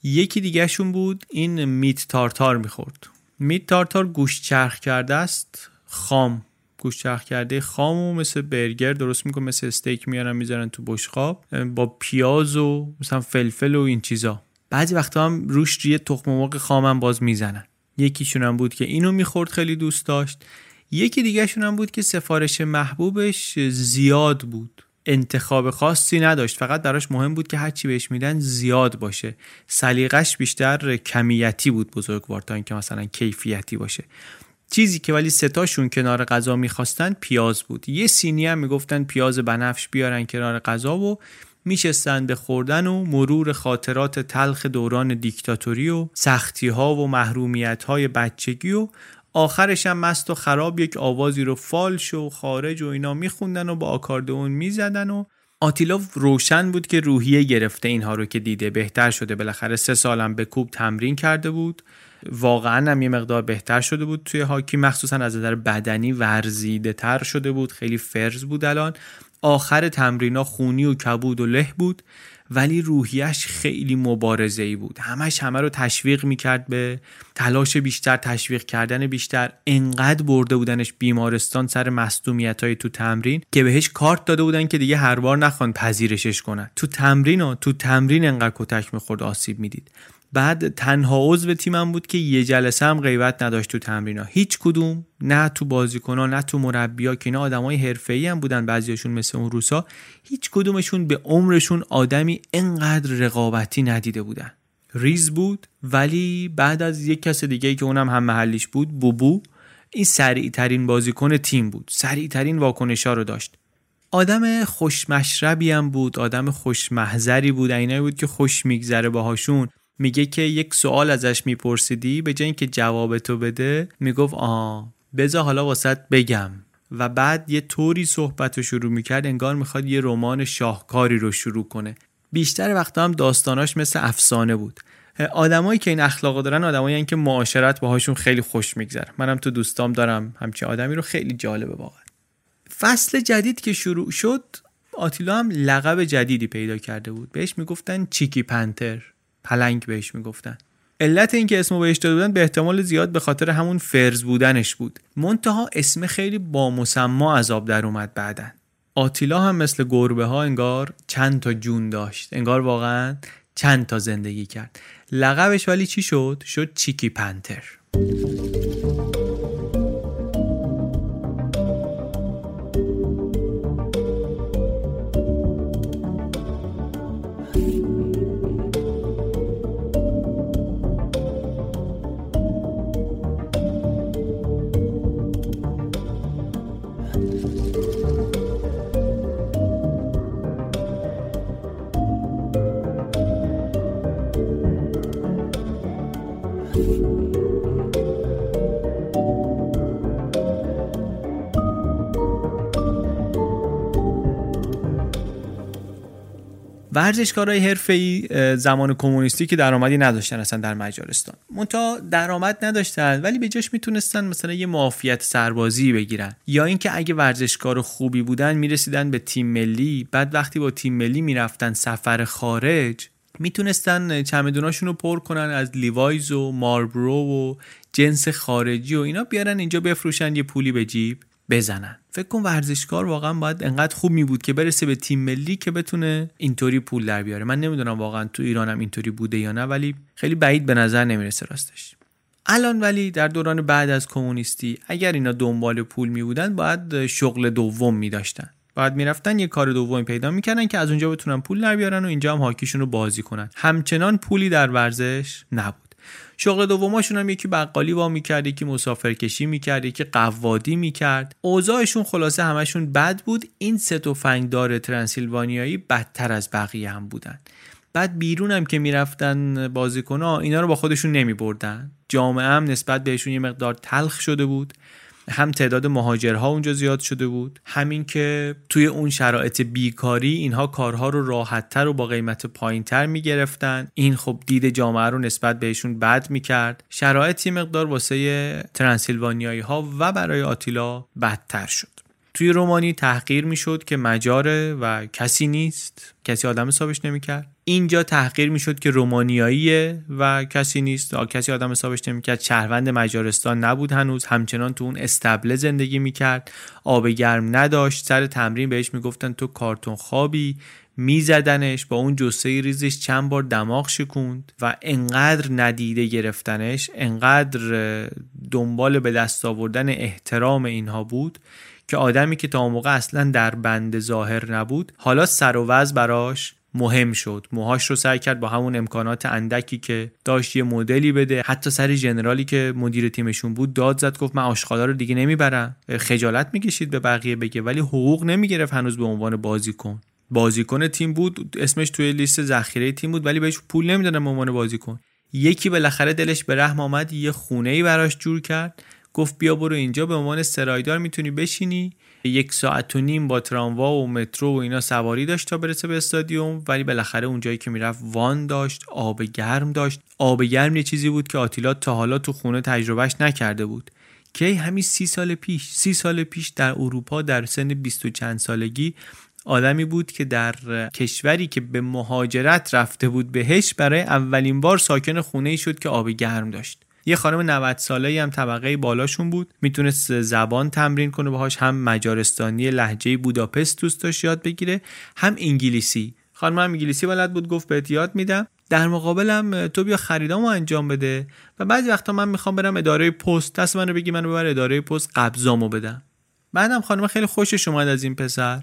یکی دیگهشون بود این میت تارتار می‌خورد. میت تارتار گوشت چرخ کرده است خام. گوشت چرخ کرده خامو مثل برگر درست می‌کنه مثل استیک میارن می‌ذارن تو بشقاب با پیاز و مثلا فلفل و این چیزا. بعضی وقتا هم روش یه تخم مرغ خام هم باز می‌زنن. یکیشون هم بود که اینو می‌خورد خیلی دوست داشت. یکی دیگهشون هم بود که سفارش محبوبش زیاد بود. انتخاب خاصی نداشت. فقط براش مهم بود که هرچی بهش میدن زیاد باشه. سلیقش بیشتر کمیتی بود بزرگوار تا اینکه مثلا کیفیتی باشه. چیزی که ولی ستاشون کنار غذا می‌خواستن پیاز بود. یه سینی هم می‌گفتن پیاز بنفش بیارن کنار غذا و میشستن به خوردن و مرور خاطرات تلخ دوران دیکتاتوری و سختی ها و محرومیت های بچگی و آخرش هم مست و خراب یک آوازی رو فالش و خارج و اینا میخوندن و با آکاردئون می‌زدن و آتیلا روشن بود که روحیه گرفته اینها رو که دیده. بهتر شده. بالاخره سه سالم به کوب تمرین کرده بود. واقعا هم یه مقدار بهتر شده بود توی هاکی. مخصوصا از نظر بدنی ورزیده تر شده بود. خیلی فرز بود الان. آخر تمرینا خونی و کبود و له بود ولی روحیش خیلی مبارزه ای بود. همش همه رو تشویق می‌کرد به تلاش بیشتر تشویق کردن بیشتر. انقدر برده بودنش بیمارستان سر مصدومیت های تو تمرین که بهش کارت داده بودن که دیگه هر بار نخوان پذیرشش کنن. تو تمرین و تو تمرین انقدر کتک می‌خورد آسیب می‌دید. بعد تنها عضو تیمم بود که یه جلسه هم غیبت نداشت تو تمرینا هیچ کدوم نه تو بازیکنها نه تو مربیا که اینا آدمای حرفه‌ای هم بودن بعضیاشون مثل اون روسا هیچ کدومشون به عمرشون آدمی انقدر رقابتی ندیده بودن. ریز بود ولی بعد از یک کس دیگه که اونم هم محلیش بود بوبو این سریع ترین بازیکن تیم بود. سریع ترین واکنش ها رو داشت. آدم خوشمشربی هم بود آدم خوشمحذری بود. اینایی بود که خوش میگذره باهاشون. میگه که یک سوال ازش میپرسیدی به جای اینکه جواب تو بده می‌گفت آه بذار حالا واسط بگم. و بعد یه طوری صحبت رو شروع می‌کرد انگار می‌خواد یه رمان شاهکاری رو شروع کنه. بیشتر وقتا هم داستاناش مثل افسانه بود. آدمایی که این اخلاق دارن آدمایی که معاشرت باهاشون خیلی خوش میگذره. منم تو دوستام دارم همچین آدمی رو خیلی جالبه واقعا. فصل جدید که شروع شد آتیلا هم لقب جدیدی پیدا کرده بود. بهش می‌گفتن چیکی پنتر. پلنگ بهش می‌گفتن. علت اینکه اسمو بهش داده بودن به احتمال زیاد به خاطر همون فرز بودنش بود. منتها اسم خیلی با مسما آب در اومد بعدن آتیلا هم مثل گربه ها انگار چند تا جون داشت. انگار واقعا چند تا زندگی کرد. لقبش ولی چی شد؟ شد چیکی پنتر. ورزشکارای حرفه‌ای زمان کمونیستی که درآمدی نداشتن اصلا در مجارستان. منتها درآمد نداشتن ولی به جاش می‌تونستن مثلا یه معافیت سربازی بگیرن. یا اینکه اگه ورزشکار خوبی بودن می‌رسیدن به تیم ملی. بعد وقتی با تیم ملی می‌رفتن سفر خارج می‌تونستن چمدوناشون رو پر کنن از لیوایز و ماربرو و جنس خارجی و اینا بیارن اینجا بفروشن یه پولی به جیب. بزنن. فکر کن ورزشکار واقعا باید انقدر خوب می بود که برسه به تیم ملی که بتونه اینطوری پول در بیاره. من نمی‌دونم واقعا تو ایرانم اینطوری بوده یا نه ولی خیلی بعید به نظر نمی‌رسه راستش. الان ولی در دوران بعد از کمونیستی اگر اینا دنبال پول می بودن باید شغل دوم می داشتن باید می‌رفتن یه کار دومی پیدا می‌کردن که از اونجا بتونن پول در بیارن و اینجا هم هاکیشون رو بازی کنن. همچنان پولی در ورزش نبود. شغل دوماشون هم یکی بقالی وا می‌کرد یکی مسافرکشی می‌کرد یکی قوادی می‌کرد. اوضاعشون خلاصه همشون بد بود. این سه تفنگدار ترانسیلوانیایی بدتر از بقیه هم بودن. بعد بیرون هم که می‌رفتن بازیکنها اینا رو با خودشون نمیبردن. جامعه هم نسبت بهشون یه مقدار تلخ شده بود. هم تعداد مهاجرها اونجا زیاد شده بود همین که توی اون شرایط بیکاری اینها کارها رو راحتتر و با قیمت پایینتر می‌گرفتن. این خب دید جامعه رو نسبت بهشون بد می‌کرد. شرایطی مقدار واسه ترانسیلوانیایی ها و برای آتیلا بدتر شد. توی رومانی تحقیر می‌شد که مجاره و کسی نیست کسی آدم حسابش نمی‌کرد. اینجا تحقیر می‌شد که رومانیاییه و کسی نیست. کسی آدم حسابش نمی‌کرد. شهروند مجارستان نبود هنوز. همچنان تو اون استبله زندگی می‌کرد. آب گرم نداشت. سر تمرین بهش می‌گفتن تو کارتون خوابی. میزدنش. با اون جسه ریزش چند بار دماغ شکوند و انقدر ندیده گرفتنش انقدر دنبال به دست آوردن احترام اینها بود که آدمی که تا موقع اصلا در بند ظاهر نبود حالا سر و وز براش مهم شد. موهاش رو سعی کرد با همون امکانات اندکی که داشت یه مدلی بده. حتی سر جنرالی که مدیر تیمشون بود داد زد گفت من آشغالا رو دیگه نمی‌برم. خجالت می‌کشید به بقیه بگه ولی حقوق نمی‌گرفت هنوز به عنوان بازیکن. بازیکن تیم بود اسمش توی لیست ذخیره تیم بود ولی بهش پول نمی‌دادن به عنوان بازیکن. یکی بالاخره دلش به رحم آمد یه خونه ای براش جور کرد. گفت بیا برو اینجا به عنوان سرایدار می‌تونی بشینی. یک ساعت و نیم با تراموا و مترو و اینا سواری داشت تا برسه به استادیوم ولی بالاخره اونجایی که می‌رفت وان داشت آب گرم داشت. آب گرم یه چیزی بود که آتیلا تا حالا تو خونه تجربهش نکرده بود. که همین سی سال پیش. سی سال پیش در اروپا در سن بیست و چند سالگی آدمی بود که در کشوری که به مهاجرت رفته بود بهش برای اولین بار ساکن خونه ای شد که آب گرم داشت. یه خانم 90 ساله هم طبقه بالاشون بود. می‌تونست زبان تمرین کنه باهاش هم مجارستانی لحجه بوداپست دوست داشت یاد بگیره هم انگلیسی. خانم هم انگلیسی بلد بود گفت بهت یاد میدم. در مقابلم تو بیا خریدامو انجام بده و بعضی وقتا من می‌خوام برم اداره پست دست منو بگی منو ببر اداره پست قبضامو بدم. بعدم خانم خیلی خوشش اومد از این پسر.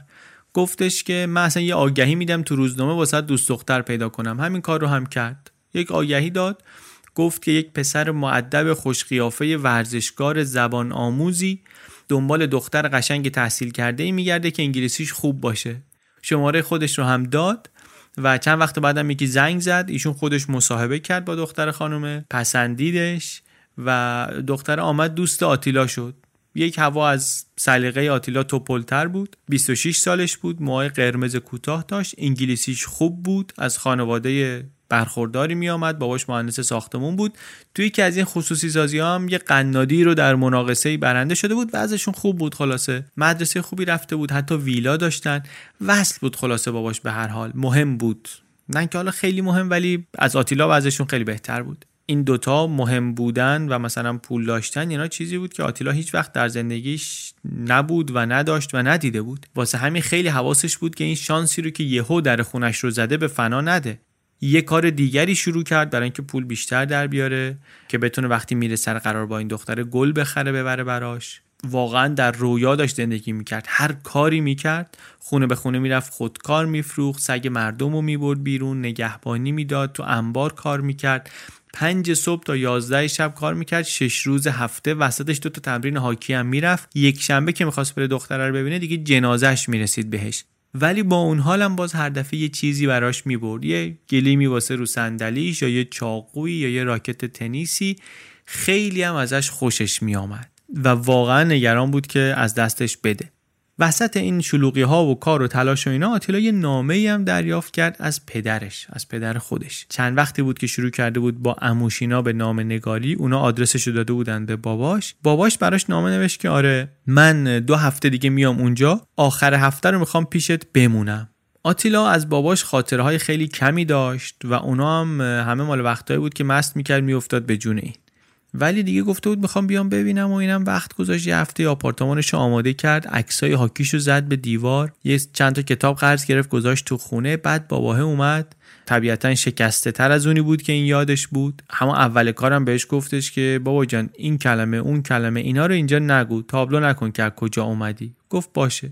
گفتش که من اصلا یه آگهی میدم تو روزنامه واسه دوست دختر پیدا کنم. همین کار رو هم کرد. یک آگهی داد. گفت که یک پسر معدب خوشقیافه ورزشکار زبان آموزی دنبال دختر قشنگ تحصیل کرده ای میگرده که انگلیسیش خوب باشه. شماره خودش رو هم داد و چند وقت بعدم یکی زنگ زد. ایشون خودش مصاحبه کرد با دختر خانومه پسندیدش و دختر آمد دوست آتیلا شد. یک هوا از سلیقه آتیلا توپلتر بود. 26 سالش بود. موهای قرمز کوتاه داشت. انگلیسیش خوب بود. از خانواده برخورداری می آمد باباش مهندس ساختمون بود. توی یکی از این خصوصی سازی هم یه قنادی رو در مناقصه برنده شده بود و ازشون خوب بود خلاصه. مدرسه خوبی رفته بود. حتی ویلا داشتن. وصل بود خلاصه باباش به هر حال. مهم بود. نه که حالا خیلی مهم ولی از آتیلا ازشون خیلی بهتر بود. این دوتا مهم بودن و مثلا پول داشتن اینا چیزی بود که آتیلا هیچ وقت در زندگیش نبود و نداشت و ندیده بود. واسه همین خیلی حواسش بود که این شانسی رو که یهو در خونش رو زده به فنا نده. یه کار دیگری شروع کرد برای اینکه پول بیشتر در بیاره که بتونه وقتی میره سر قرار با این دختر گل بخره ببره براش. واقعا در رویا داشت زندگی می‌کرد. هر کاری می‌کرد خونه به خونه می‌رفت خودکار میفروخت سگ مردم رو می‌برد بیرون نگهبانی می‌داد تو انبار کار می‌کرد. پنج صبح تا یازده شب کار می‌کرد شش روز هفته وسطش دو تا تمرین هاکی هم می‌رفت. یک شنبه که می‌خواست بره دختره رو ببینه دیگه جنازش می‌رسید بهش. ولی با اون حالم باز هر دفعه یه چیزی براش می‌برد. یه گلیمی واسه رو صندلیش یا یه چاقویی یا یه راکت تنیسی خیلی هم ازش خوشش میآمد و واقعا نگران بود که از دستش بده. وسط این شلوغی ها و کار و تلاش و اینا آتیلا یه نامه هم دریافت کرد از پدرش از پدر خودش. چند وقتی بود که شروع کرده بود با اموشینا به نام نگاری اونا آدرسش داده بودن به باباش. باباش براش نامه نوشت که آره من دو هفته دیگه میام اونجا آخر هفته رو می‌خوام پیشت بمونم. آتیلا از باباش خاطره های خیلی کمی داشت و اونا هم همه مال وقتایی بود که مست می‌کرد میافتاد به جون این. ولی دیگه گفته بود می‌خوام بیام ببینم و اینم وقت گذاشت. یه هفته آپارتمانش رو آماده کرد. عکسای هاکیشو زد به دیوار. یه چند تا کتاب قرض گرفت گذاشت تو خونه. بعد باباه اومد. طبیعتا شکسته تر از اونی بود که این یادش بود. همون اول کارم بهش گفتش که بابا جان این کلمه اون کلمه اینا رو اینجا نگو. تابلو نکن که از کجا اومدی. گفت باشه.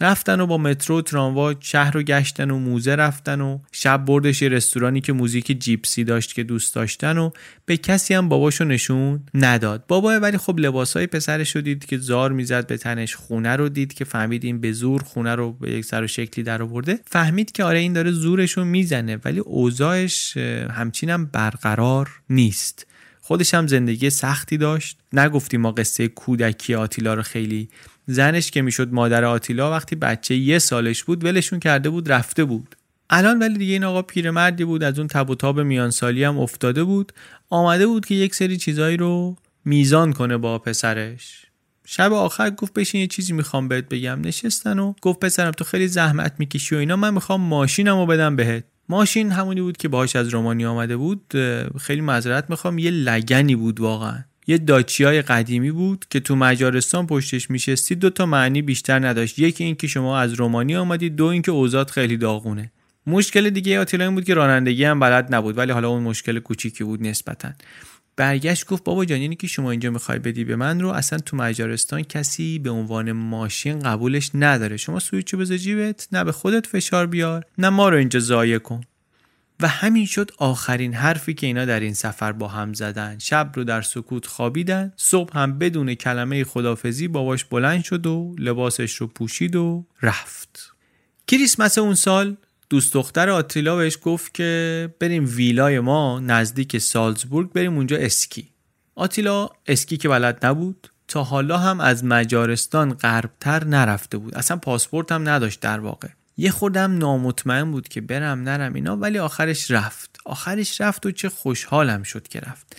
رفتن و با مترو تراموا شهر رو گشتن و موزه رفتن و شب بردش یه رستورانی که موزیک جیپسی داشت که دوست داشتن و به کسی هم باباشو نشون نداد. بابا ولی خب لباسای پسرش رو دید که زار می‌زد به تنش خونه رو دید که فهمید این به زور خونه رو به یک سر و شکلی در آورده. فهمید که آره این داره زورش رو می‌زنه ولی اوضاعش همچینم برقرار نیست. خودش هم زندگی سختی داشت. نگفتیم ما قصه کودکی آتیلا رو خیلی زنش که می‌شد مادر آتیلا وقتی بچه یه سالش بود ولشون کرده بود رفته بود. الان ولی دیگه این آقا پیرمردی بود از اون تب و تاب میان سالی هم افتاده بود. آمده بود که یک سری چیزایی رو میزان کنه با پسرش. شب آخر گفت بشین یه چیزی می‌خوام بهت بگم. نشستن و گفت پسرم تو خیلی زحمت می‌کشی و اینا من می‌خوام ماشینمو بدم بهت. ماشین همونی بود که باهاش از رومانی آمده بود. خیلی معذرت می‌خوام یه لگنی بود واقعا. یه داچیای قدیمی بود که تو مجارستان پشتش میشستی دو تا معنی بیشتر نداشت. یکی اینکه شما از رومانی آمدید دو اینکه اوزاد خیلی داغونه. مشکل دیگه آتیلا این بود که رانندگی هم بلد نبود ولی حالا اون مشکل کوچیکی بود نسبتا. برگشت گفت بابا جان اینی که شما اینجا می‌خوای بدی به من رو اصلا تو مجارستان کسی به عنوان ماشین قبولش نداره. شما سویچو بذار جیبت نه به خودت فشار بیار نه ما رو اینجا ضایع کن. و همین شد آخرین حرفی که اینا در این سفر با هم زدن. شب رو در سکوت خوابیدن صبح هم بدون کلمه خدافزی باباش بلند شد و لباسش رو پوشید و رفت. کریسمس اون سال دوست دختر آتیلا بهش گفت که بریم ویلای ما نزدیک سالزبورگ بریم اونجا اسکی. آتیلا اسکی که بلد نبود تا حالا هم از مجارستان غربتر نرفته بود. اصلا پاسپورت هم نداشت در واقع. یه خودم نامطمئن بود که برم نرم اینا ولی آخرش رفت. آخرش رفت و چه خوشحالم شد که رفت.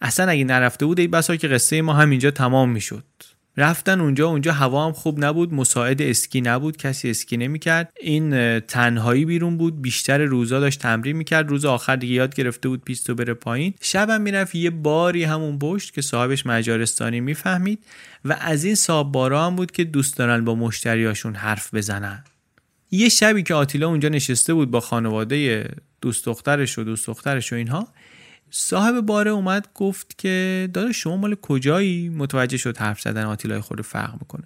اصلا اگه نرفته بود ای بسا که قصه ما همینجا تمام می‌شد. رفتن اونجا اونجا هوا هم خوب نبود مساعد اسکی نبود کسی اسکی نمی‌کرد. این تنهایی بیرون بود بیشتر روزا داشت تمرین می‌کرد. روز آخر دیگه یاد گرفته بود پیستو بره پایین. شبم می‌رفت یه باری همون پشت که صاحبش مجارستانی می‌فهمید و از این صاحب بارا هم بود که دوست دارن با مشتریاشون حرف بزنن. یه شبی که آتیلا اونجا نشسته بود با خانواده دوست دخترش و دوست دخترش و اینها صاحب باره اومد گفت که داداش شما مال کجایی؟ متوجه شد حرف زدن آتیلا خود فرق می‌کنه.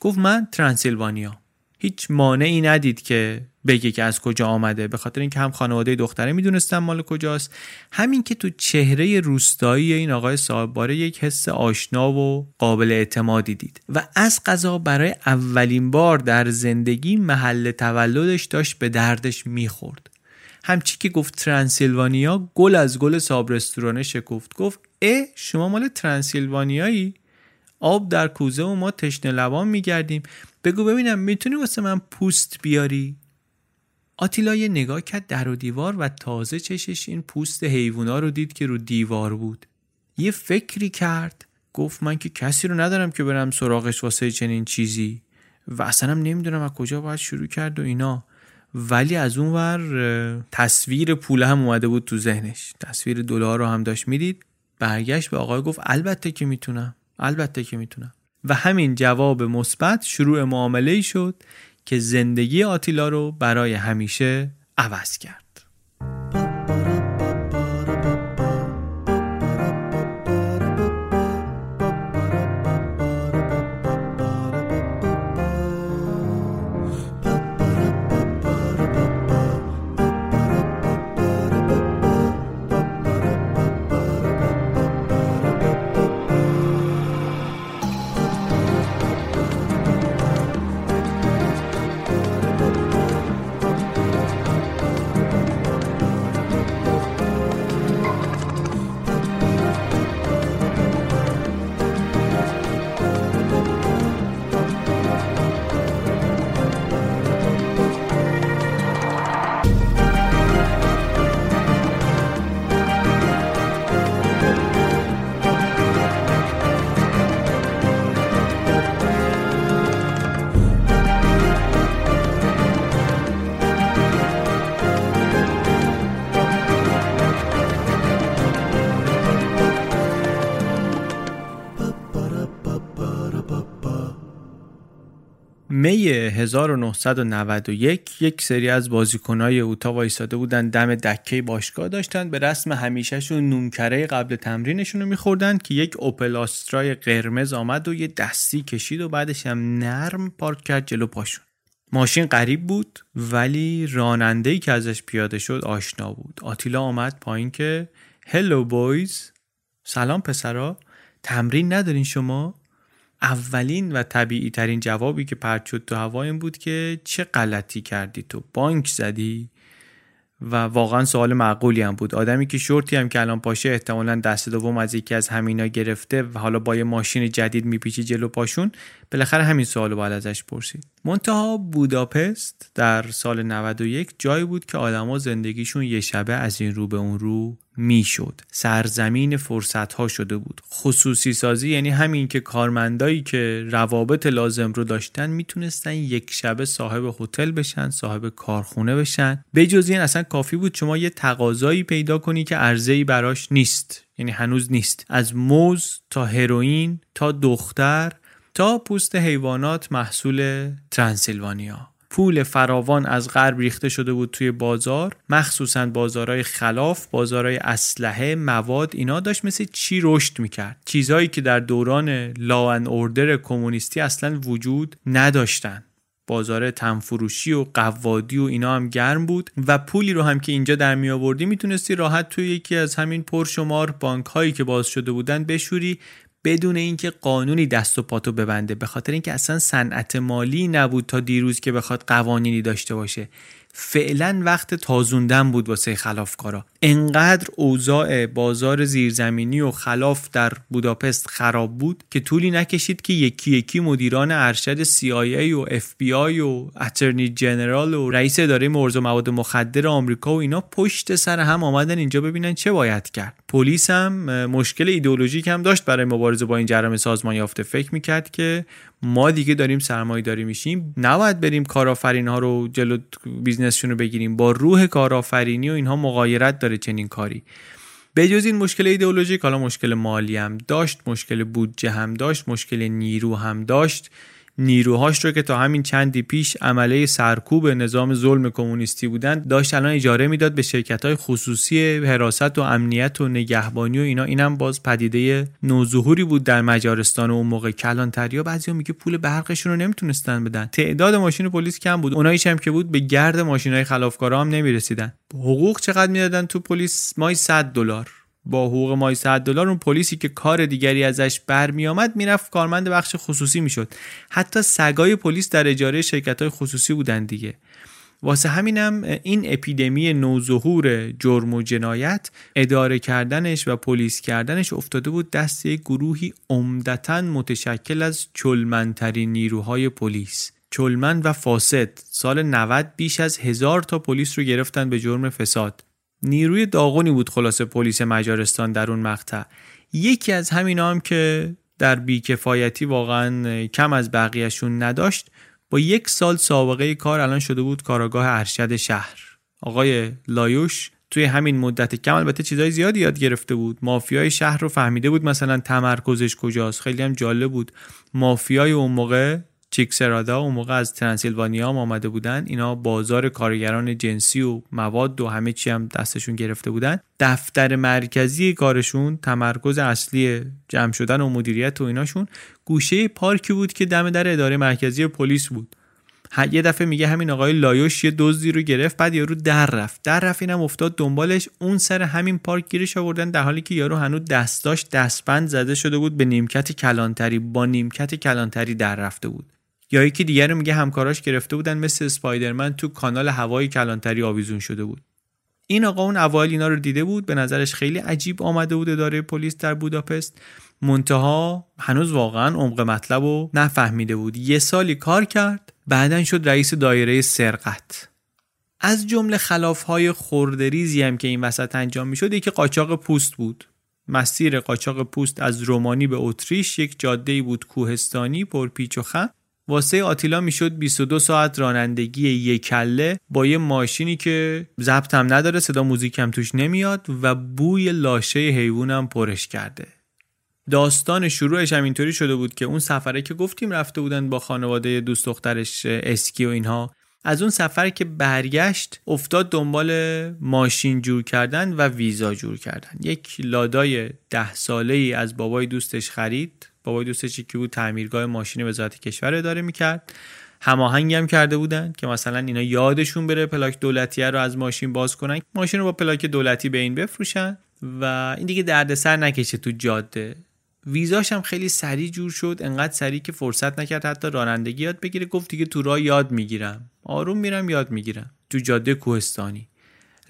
گفت من ترانسیلوانیا هیچ مانعی ندید که بگه که از کجا آمده. به خاطر اینکه هم خانواده دختره می‌دونستن مال کجاست. همین که تو چهره روستایی این آقای صاحب باره یک حس آشنا و قابل اعتمادی دید. و از قضا برای اولین بار در زندگی محل تولدش داشت به دردش می‌خورد. همچی که گفت ترانسیلوانیا گل از گل صاحب رستورانه شکفت. گفت اه شما مال ترانسیلوانیایی آب در کوزه و ما تشنه لبان میگردیم. بگو ببینم می‌تونی واسه من پوست بیاری؟ آتیلا یه نگاه کرد در و دیوار و تازه چشش این پوست حیوونا رو دید که رو دیوار بود. یه فکری کرد. گفت من که کسی رو ندارم که برم سراغش واسه چنین چیزی و اصلا هم نمی‌دونم از کجا باید شروع کرد و اینا. ولی از اون ور تصویر پول هم اومده بود تو ذهنش. تصویر دلار رو هم داشت می‌دید. برگشت به آقای گفت البته که می‌تونم. البته که می‌تونم. و همین جواب مثبت شروع معامله شد که زندگی آتیلا رو برای همیشه عوض کرد. 1991 یک سری از بازیکنهای اوتا وایساده بودن. دم دکه باشگاه داشتن. به رسم همیشهشون نونکره قبل تمرینشون رو میخوردن که یک اوپل آسترای قرمز آمد و یه دستی کشید و بعدش هم نرم پارک کرد جلو پاشون. ماشین قریب بود ولی رانندهی که ازش پیاده شد آشنا بود. آتیلا آمد پایین که هلو بویز سلام پسرا. تمرین ندارین شما؟ اولین و طبیعی ترین جوابی که پرد شد تو هوا این بود که چه غلطی کردی تو؟ بانک زدی؟ و واقعا سوال معقولی هم بود. آدمی که شورتی هم که الان پاشه احتمالا دست دوم از یکی از همینا گرفته و حالا با یه ماشین جدید میپیچه جلو پاشون بالاخره همین سوال باید ازش پرسید. منتها بوداپست در سال 91 جایی بود که آدما زندگیشون یه شبه از این رو به اون رو می‌شد. سرزمین فرصت ها شده بود. خصوصی سازی یعنی همین که کارمندایی که روابط لازم رو داشتن می‌تونستن یک شبه صاحب هتل بشن صاحب کارخونه بشن. بجز این اصلا کافی بود شما یه تقاضایی پیدا کنی که ای براش نیست. یعنی هنوز نیست. از موز تا هروئین تا دختر تا پوست حیوانات محصول ترانسیلوانیا پول فراوان از غرب ریخته شده بود توی بازار. مخصوصا بازارهای خلاف بازارهای اسلحه مواد اینا داشت مثل چی رشد می‌کرد. چیزهایی که در دوران لاون اوردر کمونیستی اصلا وجود نداشتن. بازار تنفروشی و قوادی و اینا هم گرم بود و پولی رو هم که اینجا در می آوردی می‌تونستی راحت توی یکی از همین پرشمار بانک هایی که باز شده بودن بشوری. بدون اینکه قانونی دست و پاتو ببنده به خاطر اینکه اصلا صنعت مالی نبود تا دیروز که بخواد قوانینی داشته باشه. فعلا وقت تازوندن بود واسه خلافکارا. انقدر اوضاع بازار زیرزمینی و خلاف در بوداپست خراب بود که طولی نکشید که یکی یکی مدیران ارشد CIA و FBI و اترنی جنرال و رئیس اداره مرز و مواد مخدر آمریکا و اینا پشت سر هم آمدن اینجا ببینن چه باید کرد. پلیس هم مشکل ایدئولوژیک هم داشت برای مبارزه با این جرم سازمان یافته. فکر می‌کرد که ما دیگه داریم سرمایه داری میشیم. نباید بریم کارآفرین ها رو جلو business شون رو بگیریم. با روح کارآفرینی و اینها مغایرت داره. چنین کاری. به جز این مشکل ایدئولوژیک حالا مشکل مالی هم داشت مشکل بودجه هم داشت مشکل نیرو هم داشت. نیروهاش رو که تا همین چندی پیش عمله سرکوب نظام ظلم کمونیستی بودن داشت الان اجاره می‌داد به شرکت های خصوصی حراست و امنیت و نگهبانی و اینا. اینم باز پدیده نوظهوری بود در مجارستان و اون موقع. کلانتریا بعضیا میگه پول برقشون رو نمی‌تونستن بدن. تعداد ماشین پلیس کم بود. اوناییش هم که بود به گرد ماشین های خلافکارا هم نمی‌رسیدن. حقوق چقدر می‌دادن تو پلیس؟ ماهی 100 دلار. با حقوق ماهی 100 دلار اون پلیسی که کار دیگری ازش برمیآمد می‌رفت کارمند بخش خصوصی می‌شد. حتی سگای پلیس در اجاره شرکت های خصوصی بودن دیگه. واسه همینم این اپیدمی نوظهور جرم و جنایت اداره کردنش و پلیس کردنش افتاده بود دست یک گروهی عمدتا متشکل از چلمنترین نیروهای پلیس. چلمن و فاسد سال 90 بیش از هزار تا پلیس رو گرفتن به جرم فساد. نیروی داغونی بود خلاصه پلیس مجارستان در اون مقطع. یکی از همین هم که در بیکفایتی واقعا کم از بقیهشون نداشت با یک سال سابقه کار الان شده بود کاراگاه ارشد شهر. آقای لایوش توی همین مدت کم البته چیزای زیادی یاد گرفته بود. مافیای شهر رو فهمیده بود مثلا تمرکزش کجاست. خیلی هم جالب بود. مافیای اون موقع چیکسرادا اون موقع از ترانسیلوانیا هم آمده بودن. اینا بازار کارگران جنسی و مواد و همه چی هم دستشون گرفته بودن. دفتر مرکزی کارشون تمرکز اصلی جمع شدن و مدیریت و ایناشون گوشه پارکی بود که دم در اداره مرکزی پلیس بود. یه دفعه میگه همین آقای لایوش یه دزدی رو گرفت بعد یارو در رفت. در رفت اینم افتاد دنبالش. اون سر همین پارک گیرش آوردن در حالی که یارو هنوز دست داشت دستبند زده شده بود به نیمکت کلانتری. با نیمکت کلانتری در رفته بود. یا یکی دیگر رو میگه همکاراش گرفته بودن مثل اسپایدرمن تو کانال هوای کلانتری آویزون شده بود. این آقا اون اوایل اینا رو دیده بود به نظرش خیلی عجیب آمده بود اداره پلیس در بوداپست. منتها هنوز واقعا عمق مطلب رو نفهمیده بود. یه سالی کار کرد بعدا شد رئیس دایره سرقت. از جمله خلافهای خوردریزی هم که این وسط انجام می‌شد یکی قاچاق پوست بود. مسیر قاچاق پوست از رومانی به اتریش یک جاده بود کوهستانی پر پیچ و خم. واسه آتیلا می‌شد 22 ساعت رانندگی یک کله با یه ماشینی که ضبط هم نداره صدا موزیک هم توش نمیاد و بوی لاشه حیوانم پرش کرده. داستان شروعش هم اینطوری شده بود که اون سفره که گفتیم رفته بودن با خانواده دوست دخترش اسکی و اینها از اون سفر که برگشت افتاد دنبال ماشین جور کردن و ویزا جور کردن. یک لادای ده ساله ای از بابای دوستش خرید بابای دوستش که بود؟ تعمیرگاه ماشین وزارت کشور اداره می‌کرد. هماهنگی هم کرده بودن که مثلا اینا یادشون بره پلاک دولتیه رو از ماشین باز کنن. ماشین رو با پلاک دولتی به این بفروشن و این دیگه دردسر نکشه تو جاده. ویزاش هم خیلی سریع جور شد. انقدر سریع که فرصت نکرد حتی رانندگی یاد بگیره. گفت دیگه تو راه یاد می‌گیرم. آروم میرم یاد می‌گیرم. تو جاده کوهستانی.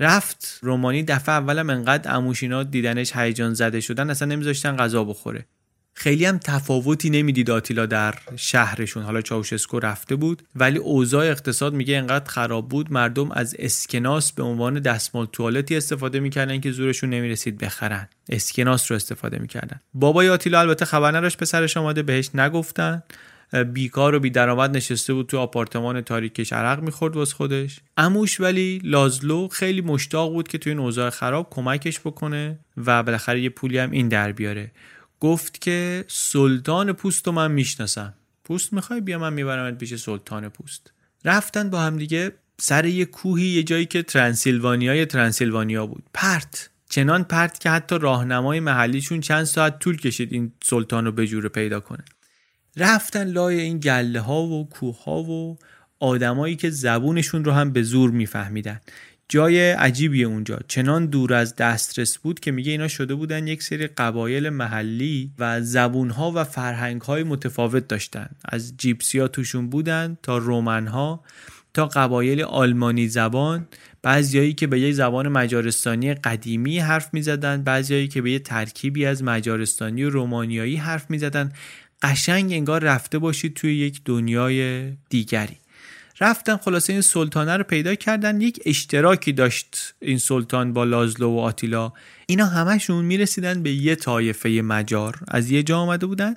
رفت. رومانی دفعه اولم انقدر اموشینا دیدنش هیجان زده شدن. اصلا نمیذاشتن غذا بخوره. خیلی هم تفاوتی نمی‌دید آتیلا در شهرشون. حالا چاوشسکو رفته بود ولی اوضاع اقتصاد میگه انقدر خراب بود مردم از اسکناس به عنوان دستمال توالتی استفاده می‌کردن که زورشون نمی‌رسید بخرن. اسکناس رو استفاده می‌کردن. بابای آتیلا البته خبر نداشت پسرش آماده بهش نگفتن. بیکار و بیدرآمد نشسته بود تو آپارتمان تاریکش عرق می‌خورد واس خودش. اموش ولی لازلو خیلی مشتاق بود که تو این اوضاع خراب کمکش بکنه و بالاخره یه پولی هم این در بیاره. گفت که سلطان پوست رو من می‌شناسم. پوست می‌خوای بیا من میبرمت پیش سلطان پوست. رفتن با هم دیگه سر یه کوهی یه جایی که ترانسیلوانیای ترانسیلوانیا بود. پرت. چنان پرت که حتی راهنمای محلیشون چند ساعت طول کشید این سلطان رو به جوره پیدا کنه. رفتن لای این گله ها و کوه ها و آدمایی که زبونشون رو هم به زور میفهمیدن. جای عجیبی اونجا. چنان دور از دسترس بود که میگه اینا شده بودن یک سری قبایل محلی و زبونها و فرهنگهای متفاوت داشتن. از جیپسیا توشون بودن تا رومنها تا قبایل آلمانی زبان. بعضیایی که به یک زبان مجارستانی قدیمی حرف می‌زدن بعضیایی که به یه ترکیبی از مجارستانی و رومانیایی حرف می‌زدن. قشنگ انگار رفته باشید توی یک دنیای دیگری. رفتن خلاصه این سلطانه رو پیدا کردن. یک اشتراکی داشت این سلطان با لازلو و آتیلا. اینا همشون می‌رسیدن به یه طایفه مجار. از یه جا آمده بودن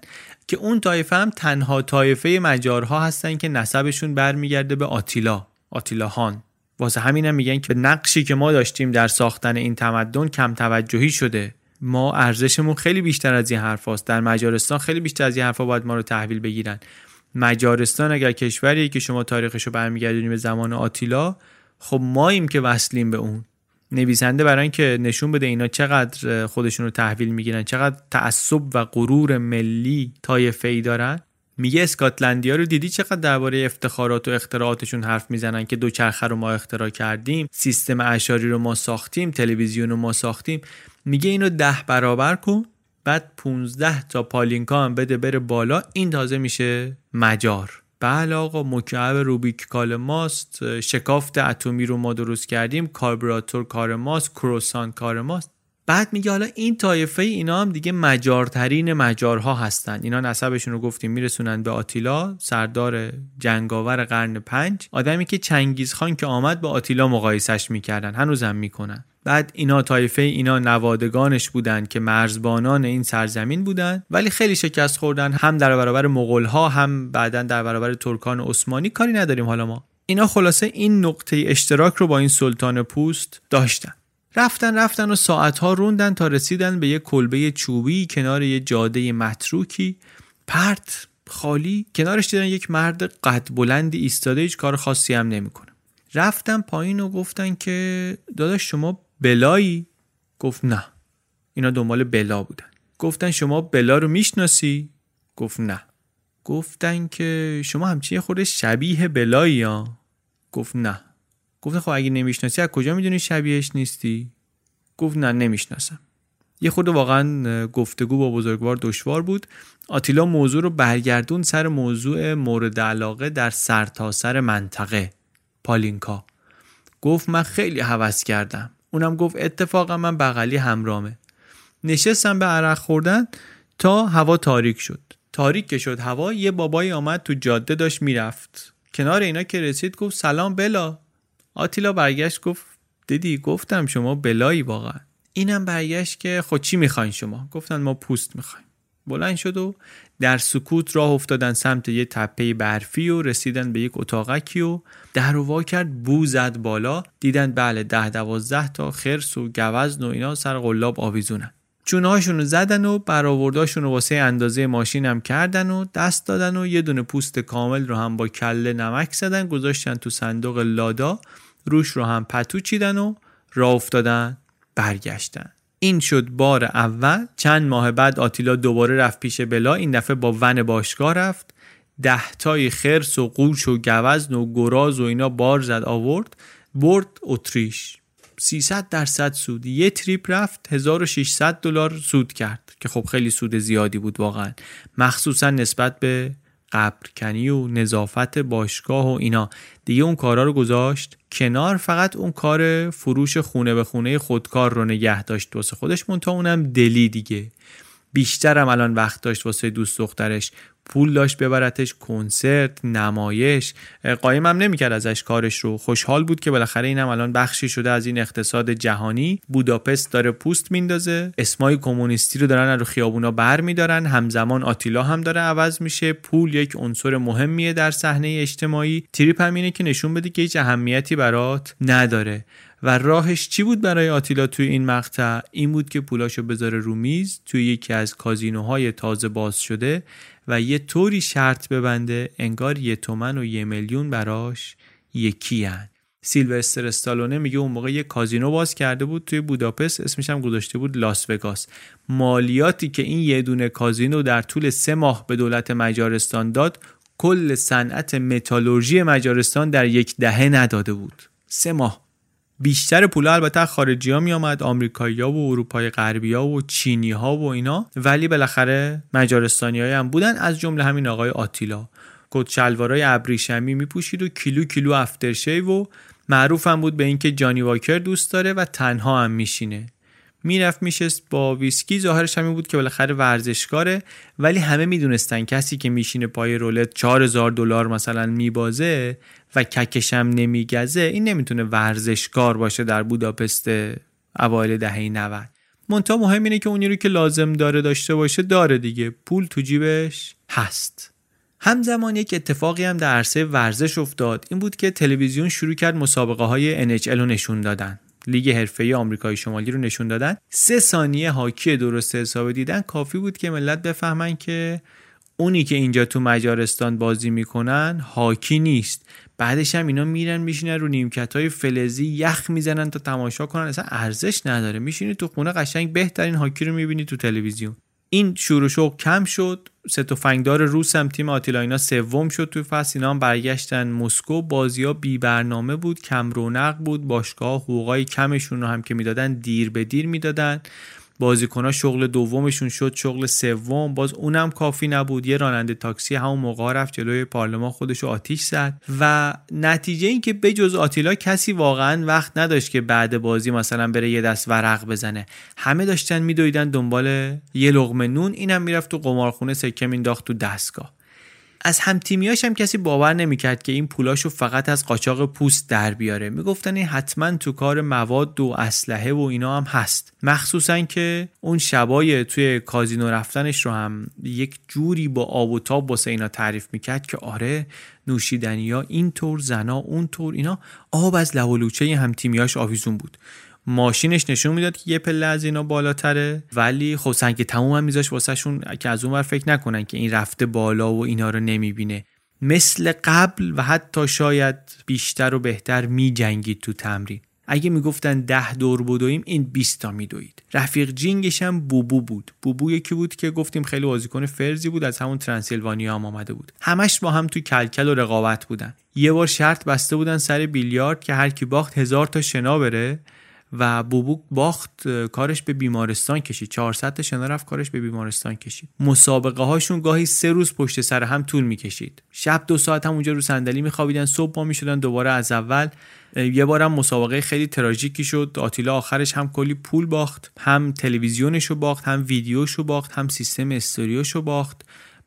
که اون طایفه هم تنها طایفه مجارها هستن که نسبشون برمیگرده به آتیلا آتیلا هان. واسه همینم هم میگن که نقشی که ما داشتیم در ساختن این تمدن کم توجهی شده. ما ارزشمون خیلی بیشتر از این حرف هست. در مجارستان خیلی بیشتر از این حرفا باید ما رو تحویل بگیرن. مجارستان اگر کشوری که شما تاریخش رو برمیگردونیم به زمان آتیلا خب ماییم که وصلیم به اون. نویسنده برای اینکه نشون بده اینا چقدر خودشون رو تحویل می‌گیرن چقدر تعصب و غرور ملی طایفه ای دارن. میگه اسکاتلندیا رو دیدی چقدر درباره افتخارات و اختراعاتشون حرف می‌زنن که دوچرخه رو ما اختراع کردیم سیستم اشاری رو ما ساختیم تلویزیون رو ما ساختیم. میگه اینو ده برابر کن. بعد 15 تا پالینکا هم بده بره بالا این تازه میشه مجار. بله آقا مکعب روبیک کال ماست شکافت اتمی رو ما درست کردیم کاربراتور کار ماست کروسان کار ماست. بعد میگه حالا این طایفه اینا هم دیگه مجارترین مجارها هستن. اینا نسبشون رو گفتیم میرسونن به آتیلا سردار جنگاور قرن پنج. آدمی که چنگیز خان که آمد با آتیلا مقایسش می‌کردن هنوزم می‌کنن. بعد اینا طایفه اینا نوادگانش بودن که مرزبانان این سرزمین بودن ولی خیلی شکست خوردن. هم در برابر مغول ها هم بعدا در برابر ترکان عثمانی کاری نداریم حالا ما. اینا خلاصه این نقطه اشتراک رو با این سلطان پوست داشتن. رفتن رفتن و ساعتها روندن تا رسیدن به یه کلبه چوبی کنار یه جاده متروکی. پرت خالی کنارش دیدن یک مرد قد بلندی ایستاده هیچ کار خاصی هم نمی‌کنه. رفتن پایین و گفتن که داداش شما بلایی؟ گفت نه. اینا دنبال بلا بودن. گفتن شما بلا رو می‌شناسی؟ گفت نه. گفتن که شما همچین خود شبیه بلایی ها؟ گفت نه. گفتن خب اگه نمی‌شناسی از کجا می‌دونی شبیهش نیستی؟ گفت نه نمی‌شناسم. یه خود واقعا گفتگو با بزرگوار دشوار بود. آتیلا موضوع رو برگردون سر موضوع مورد علاقه در سرتاسر سر منطقه پالینکا. گفت من خیلی حوض کردم. اونم گفت اتفاقا من بغلی همرامه. نشستم به عرق خوردن تا هوا تاریک شد. تاریک که شد هوا یه بابایی آمد تو جاده داشت می‌رفت. کنار اینا که رسید گفت سلام بلا. آتیلا برگشت گفت دیدی گفتم شما بلایی واقعا. اینم برگشت که خود خب چی می‌خواین شما؟ گفتن ما پوست می‌خوایم. بلند شد و در سکوت راه افتادن سمت یه تپه برفی و رسیدن به یک اتاقکی و در وا کرد بو زد بالا دیدن بله ده دوازده تا خرس و گوزن و اینا سر قلاب آویزونن. چونهاشون رو زدن و برآورداشون رو واسه اندازه ماشین هم کردن و دست دادن و یه دونه پوست کامل رو هم با کله نمک زدن گذاشتن تو صندوق لادا. روش رو هم پتو چیدن و راه افتادن برگشتن. این شد بار اول. چند ماه بعد آتیلا دوباره رفت پیش بلا. این دفعه با ون باشگاه رفت. دهتای خرس و قوچ و گوزن و گراز و اینا بار زد آورد. برد اتریش. 300 درصد سود. یه تریپ رفت 1600 دلار سود کرد که خب خیلی سود زیادی بود واقعا. مخصوصا نسبت به قبرکنی و نظافت باشگاه و اینا. دیگه اون کارا رو گذاشت کنار فقط اون کار فروش خونه به خونه خودکار رو نگه داشت واسه خودش. منتها اونم دلی دیگه. بیشترم الان وقت داشت واسه دوست دخترش پول داشت ببرتش کنسرت نمایش. قایمم نمی‌کرد ازش کارش رو. خوشحال بود که بالاخره اینم الان بخشی شده از این اقتصاد جهانی. بوداپست داره پوست میندازه. اسمای کمونیستی رو دارن رو خیابونا بر میدارن. همزمان آتیلا هم داره عوض میشه. پول یک عنصر مهمیه در صحنه اجتماعی. تریپ هم اینه که نشون بده که هیچ اهمیتی برات نداره. و راهش چی بود برای آتیلا توی این مقطع؟ این بود که پولاشو بذاره رو میز توی یکی از کازینوهای تازه باز شده و یه طوری شرط ببنده انگار یه تومن و یه میلیون براش یکی هن. سیلوستر استالونه میگه اون موقع یه کازینو باز کرده بود توی بوداپست اسمش هم گذاشته بود لاس وگاس. مالیاتی که این یه دونه کازینو در طول سه ماه به دولت مجارستان داد کل صنعت متالورژی مجارستان در یک دهه نداده بود. سه ماه. بیشتر پول البته خارجی ها می آمد آمریکایی ها و اروپای غربی ها و چینی ها و اینا. ولی بالاخره مجارستانی هم بودن از جمله همین آقای آتیلا. کت شلوارای ابریشمی می پوشید و کیلو کیلو افترشی و معروف هم بود به اینکه جانی واکر دوست داره و تنها هم میشینه. می‌رفت میشست با ویسکی. ظاهرش همین بود که بالاخره ورزشکاره. ولی همه می‌دونستن کسی که میشینه پای رولت 4000 دلار مثلا میبازه و ککشم نمیگزه این نمی‌تونه ورزشکار باشه در بوداپست اوایل دهه 90 منتها مهم اینه که اونی رو که لازم داره داشته باشه داره دیگه. پول تو جیبش هست. همزمان یک اتفاقی هم در عرصه ورزش افتاد. این بود که تلویزیون شروع کرد مسابقه های NHL رو نشون دادن. لیگ حرفه‌ای آمریکای شمالی رو نشون دادن. سه ثانیه هاکی درست حسابی دیدن. کافی بود که ملت بفهمن که اونی که اینجا تو مجارستان بازی می‌کنن هاکی نیست. بعدش هم اینا میرن میشینن رو نیمکت های فلزی یخ می‌زنن تا تماشا کنن. اصلا ارزش نداره. میشینی تو خونه قشنگ بهترین هاکی رو می‌بینی تو تلویزیون. این شروع شوق کم شد. سه فنگدار روس هم تیم آتیلا اینا سوم شد توی فصل. اینا هم برگشتن مسکو. بازی ها بی برنامه بود. کم رونق بود. باشگاه حقوقای کمشون رو هم که می‌دادن دیر به دیر می‌دادن. بازیکنها شغل دومشون شد شغل سوم. باز اونم کافی نبود. یه راننده تاکسی همون موقع رفت جلوی پارلمان خودش رو آتیش زد. و نتیجه این که بجز آتیلا کسی واقعا وقت نداشت که بعد بازی مثلا بره یه دست ورق بزنه. همه داشتن میدویدن دنبال یه لغمه نون. اینم می‌رفت تو قمارخونه سکه مینداخت تو دستگاه. از همتیمیاش هم کسی باور نمی‌کرد که این پولاشو فقط از قاچاق پوست در بیاره. می‌گفتن این حتما تو کار مواد و اسلحه و اینا هم هست. مخصوصا که اون شبای توی کازینو رفتنش رو هم یک جوری با آب و تاب واسه اینا تعریف می‌کرد که آره نوشیدنی ها اینطور زنا اونطور اینا آب از لولوچه هم تیمیاش آویزون بود. ماشینش نشون می‌داد که یه پله از اینا بالاتره. ولی خب سنگ تموم هم میذاش واسهشون که از اون فکر نکنن که این رفته بالا و اینا رو نمی‌بینه. مثل قبل و حتی شاید بیشتر و بهتر میجنگید تو تمرین. اگه می‌گفتن ده دور بدویم این 20 تا میدوید. رفیق جینگش هم بوبو بود. بوبو یکی بود که گفتیم خیلی بازیکن فرزی بود از همون ترانسیلوانیا هم آمده بود. همش با هم تو کلکل و رقابت بودن. یه بار شرط بسته بودن سر بیلیارد که هر کی باخت هزار تا شنا بره. و بوبوک باخت کارش به بیمارستان کشید. 400 تا شنا رفت کارش به بیمارستان کشید. مسابقه هاشون گاهی سه روز پشت سر هم طول می‌کشید. شب دو ساعت هم اونجا رو صندلی میخوابیدن صبح پا می‌شدن دوباره از اول. یه بارم مسابقه خیلی تراژیکی شد. آتیلا آخرش هم کلی پول باخت هم تلویزیونش رو باخت هم ویدیوش رو باخت هم سیستم استوریوش رو باخت.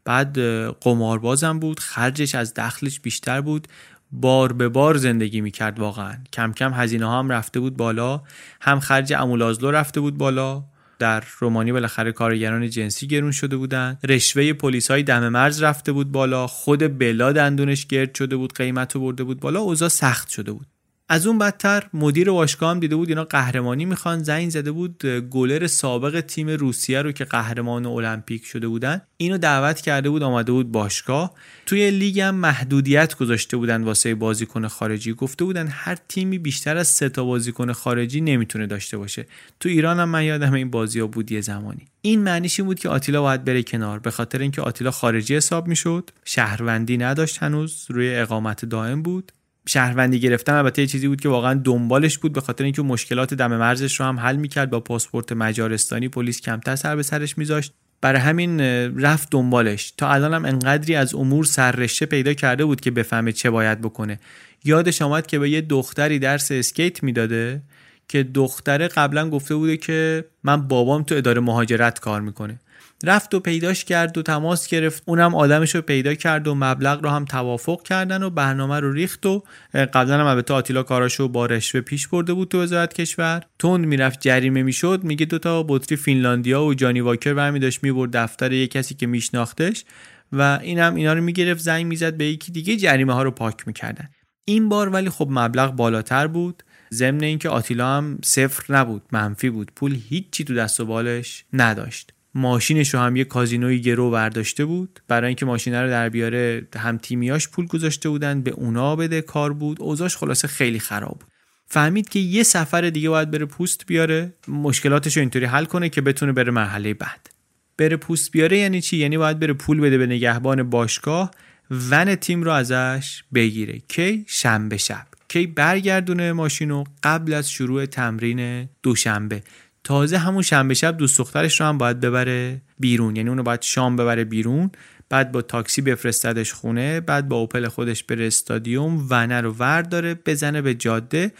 بعد قماربازم بود خرجش از دخلش بیشتر بود. بار به بار زندگی می‌کرد واقعا. کم کم هزینه ها هم رفته بود بالا. هم خرج امولازلو رفته بود بالا. در رومانی بالاخره کارگران جنسی گرون شده بودن. رشوه پلیس های دم مرز رفته بود بالا. خود بلا دندونش گرد شده بود قیمت رو برده بود بالا. اوضاع سخت شده بود. از اون بدتر مدیر باشگاه هم دیده بود اینا قهرمانی می‌خوان. زنگ زده بود گلر سابق تیم روسیه رو که قهرمان المپیک شده بودن. اینو دعوت کرده بود آمده بود باشگاه. توی لیگ هم محدودیت گذاشته بودن واسه بازیکن خارجی. گفته بودن هر تیمی بیشتر از سه تا بازیکن خارجی نمی‌تونه داشته باشه. تو ایران هم من یادم این بازی ها بود یه زمانی. این معنیش این بود که آتیلا باید بره کنار. به خاطر اینکه آتیلا خارجی حساب می‌شد. شهروندی نداشت هنوز. روی اقامت دائم بود. شهروندی گرفتن. البته چیزی بود که واقعا دنبالش بود به خاطر اینکه مشکلات دم مرزش رو هم حل می‌کرد. با پاسپورت مجارستانی پلیس کمتر سر به سرش میذاشت. برای همین رفت دنبالش. تا الان هم انقدری از امور سررشته پیدا کرده بود که بفهمه چه باید بکنه. یادش آمد که به یه دختری درس اسکیت می‌داده که دختره قبلا گفته بوده که من بابام تو اداره مهاجرت کار می‌کنه. رفت و پیداش کرد و تماس گرفت. اونم آدمش رو پیدا کرد و مبلغ رو هم توافق کردن و برنامه رو ریخت و قبلا هم البته آتیلا کاراشو با رشوه پیش برده بود تو وزارت کشور. تند می‌رفت جریمه می‌شد. میگه دوتا بطری Finlandia و Johnnie Walker برمی داشت می‌برد دفتر یه کسی که میشناختش و اینم اینا رو می‌گرفت زنگ می‌زد به یکی دیگه جریمه ها رو پاک می‌کردن. این بار ولی خب مبلغ بالاتر بود. ضمن اینکه آتیلا هم صفر نبود منفی بود. پول هیچی تو دست و بالش نداشت. ماشینش رو هم یه کازینوی گرو برداشته بود. برای اینکه ماشین رو در بیاره هم تیمیاش پول گذاشته بودن به اونا بده کار بود. اوضاعش خلاصه خیلی خراب بود. فهمید که یه سفر دیگه باید بره پوست بیاره. مشکلاتش رو اینطوری حل کنه که بتونه بره مرحله بعد. بره پوست بیاره یعنی چی؟ یعنی باید بره پول بده به نگهبان باشگاه ون تیم رو ازش بگیره. کی؟ شنبه شب. کی برگردونه ماشین قبل از شروع تمرین دوشنبه. تازه همون شنبه شب دوست دخترش رو هم باید ببره بیرون. یعنی اونو باید شام ببره بیرون بعد با تاکسی بفرستدش خونه بعد با اوپل خودش بره استادیوم ونه رو ور داره بزنه به جاده.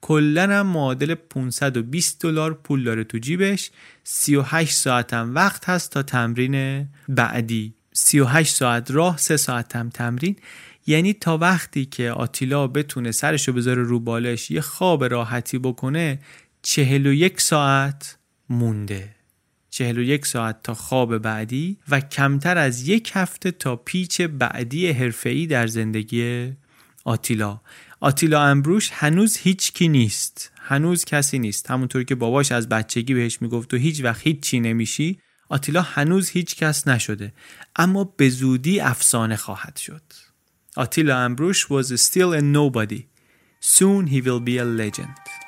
کلا هم معادل 520 دلار پول داره تو جیبش. 38 ساعت هم وقت هست تا تمرین بعدی. 38 ساعت راه 3 ساعت هم تمرین. یعنی تا وقتی که آتیلا بتونه سرشو بذاره رو بالش یه خواب راحتی بکنه چهل و یک ساعت مونده. چهل و یک ساعت تا خواب بعدی و کمتر از یک هفته تا پیچ بعدی حرفه‌ای در زندگی آتیلا. آتیلا امبروش هنوز هیچ کی نیست. هنوز کسی نیست. همونطور که باباش از بچگی بهش می‌گفت و هیچ وقت هیچ چی نمیشی آتیلا هنوز هیچ کس نشده. اما به زودی افسانه خواهد شد. آتیلا امبروش was still a nobody. Soon he will be a legend.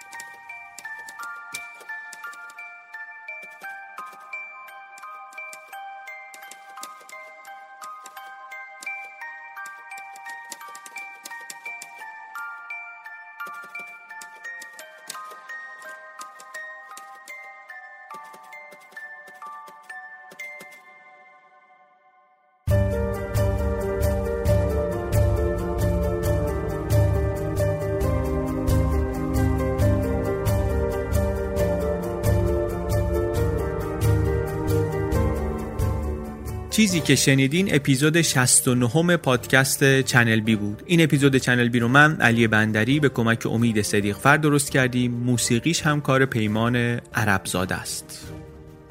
که شنیدین اپیزود 69 پادکست چنل بی بود. این اپیزود چنل بی رو من علی بندری به کمک امید صدیق فر درست کردیم. موسیقیش هم کار پیمان عربزاده است.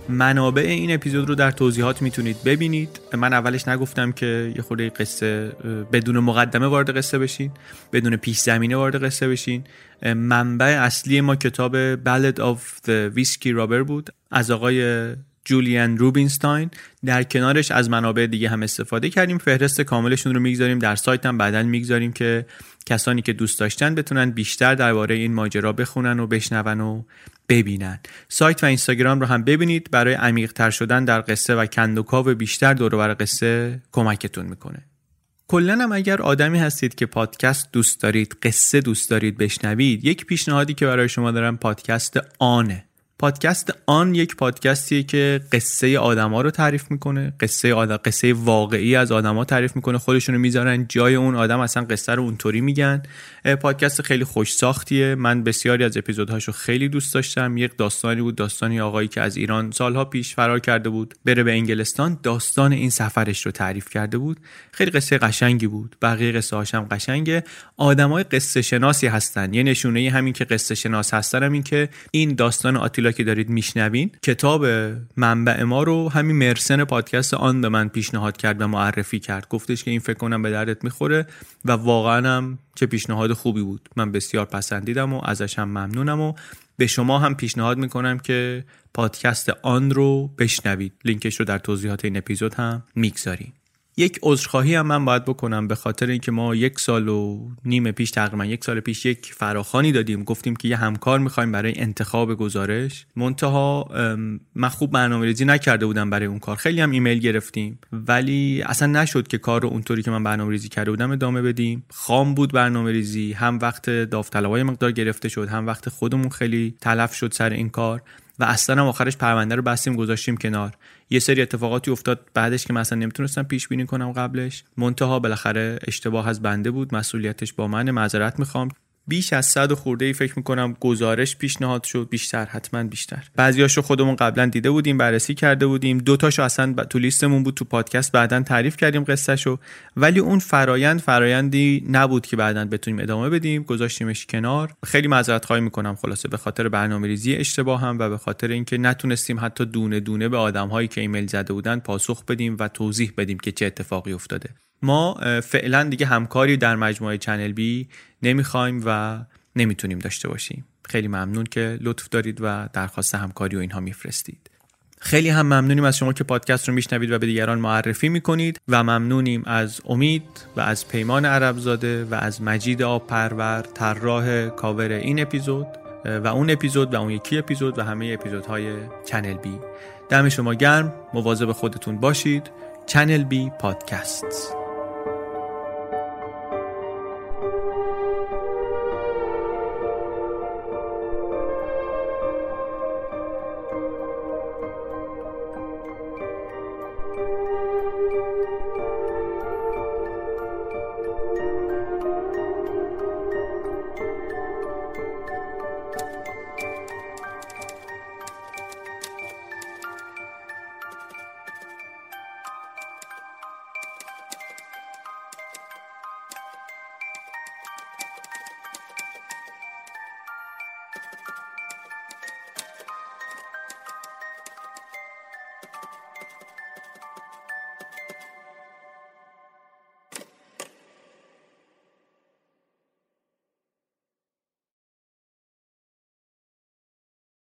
منابع این اپیزود رو در توضیحات می‌تونید ببینید. من اولش نگفتم که یه خورده قصه بدون مقدمه وارد قصه بشین بدون پیش زمینه وارد قصه بشین. منبع اصلی ما کتاب Ballad of the Whiskey Robber بود. از آقای جولیان روبینستاین. در کنارش از منابع دیگه هم استفاده کردیم. فهرست کاملشون رو می‌گذاریم. در سایت هم بعدا می‌گذاریم که کسانی که دوست داشتن بتونن بیشتر درباره این ماجرا بخونن و بشنون و ببینن. سایت و اینستاگرام رو هم ببینید. برای عمیق تر شدن در قصه و کندوکاو بیشتر دور قصه کمکتون می‌کنه. کلا هم اگر آدمی هستید که پادکست دوست دارید قصه دوست دارید بشنوید یک پیشنهادی که برای شما دارم پادکست آنه. پادکست آن یک پادکستیه که قصه آدما رو تعریف می‌کنه. قصه آدم قصه واقعی از آدما تعریف می‌کنه. خودشونو می‌ذارن جای اون. آدم اصلا قصه رو اونطوری میگن. پادکست خیلی خوش ساختیه من بسیاری از اپیزودهاشو خیلی دوست داشتم. یک داستانی بود داستانی آقایی که از ایران سالها پیش فرار کرده بود بره به انگلستان داستان این سفرش رو تعریف کرده بود. خیلی قصه قشنگی بود. بقیه قصه هاشم قشنگه. آدمای قصه شناسی هستن. یه نشونه همین که قصه شناس هستن هم این که این داستان آتیلا که دارید میشنوین کتاب منبع ما رو همین مرسن پادکست آن به من پیشنهاد کرد و معرفی کرد. گفتش که این فکر کنم به دردت می‌خوره و واقعا هم چه پیشنهاد خوبی بود. من بسیار پسندیدم و ازش هم ممنونم و به شما هم پیشنهاد می‌کنم که پادکست آن رو بشنوید. لینکش رو در توضیحات این اپیزود هم می‌گذاریم. یک عذرخواهی هم من باید بکنم به خاطر اینکه ما یک سال و نیم پیش تقریبا یک سال پیش یک فراخانی دادیم. گفتیم که یه همکار می‌خوایم برای انتخاب گزارش. منتها من خوب برنامه ریزی نکرده بودم برای اون کار. خیلی هم ایمیل گرفتیم. ولی اصلا نشد که کار رو اونطوری که من برنامه ریزی کرده بودم ادامه بدیم. خام بود برنامه ریزی هم وقت داوطلبای مقدار گرفته شد هم وقت خودمون خیلی تلف شد سر این کار. و اصلا هم آخرش پرونده رو بستیم گذاشتیم کنار. یه سری اتفاقاتی افتاد بعدش که مثلا نمی‌تونستم پیش بینی کنم قبلش. منتها بالاخره اشتباه از بنده بود مسئولیتش با من معذرت می‌خوام. بیش از صد و خورده ای فکر می‌کنم گزارش پیشنهاد شد بیشتر حتما بیشتر. بعضیاشو خودمون قبلا دیده بودیم بررسی کرده بودیم. دو تاشو اصلا تو لیستمون بود تو پادکست بعدا تعریف کردیم قصهشو. ولی اون فرایند فرایندی نبود که بعدا بتونیم ادامه بدیم. گذاشتیمش کنار. خیلی معذرت خواهی می‌کنم. خلاصه به خاطر برنامه‌ریزی اشتباه هم و به خاطر اینکه نتونستیم حتی دونه دونه به آدمهایی که ایمیل زده بودن پاسخ بدیم و توضیح بدیم که چه اتفاقی افتاده. ما فعلا دیگه همکاری در مجموعه چنل بی نمی‌خوایم و نمی‌تونیم داشته باشیم. خیلی ممنون که لطف دارید و درخواست همکاری و اینها میفرستید. خیلی هم ممنونیم از شما که پادکست رو میشنوید و به دیگران معرفی می‌کنید و ممنونیم از امید و از پیمان عربزاده و از مجید آب پرور طراح کاور این اپیزود و اون اپیزود و اون یکی اپیزود و همه اپیزودهای چنل بی. دم شما گرم. مواظب خودتون باشید. چنل بی پادکست.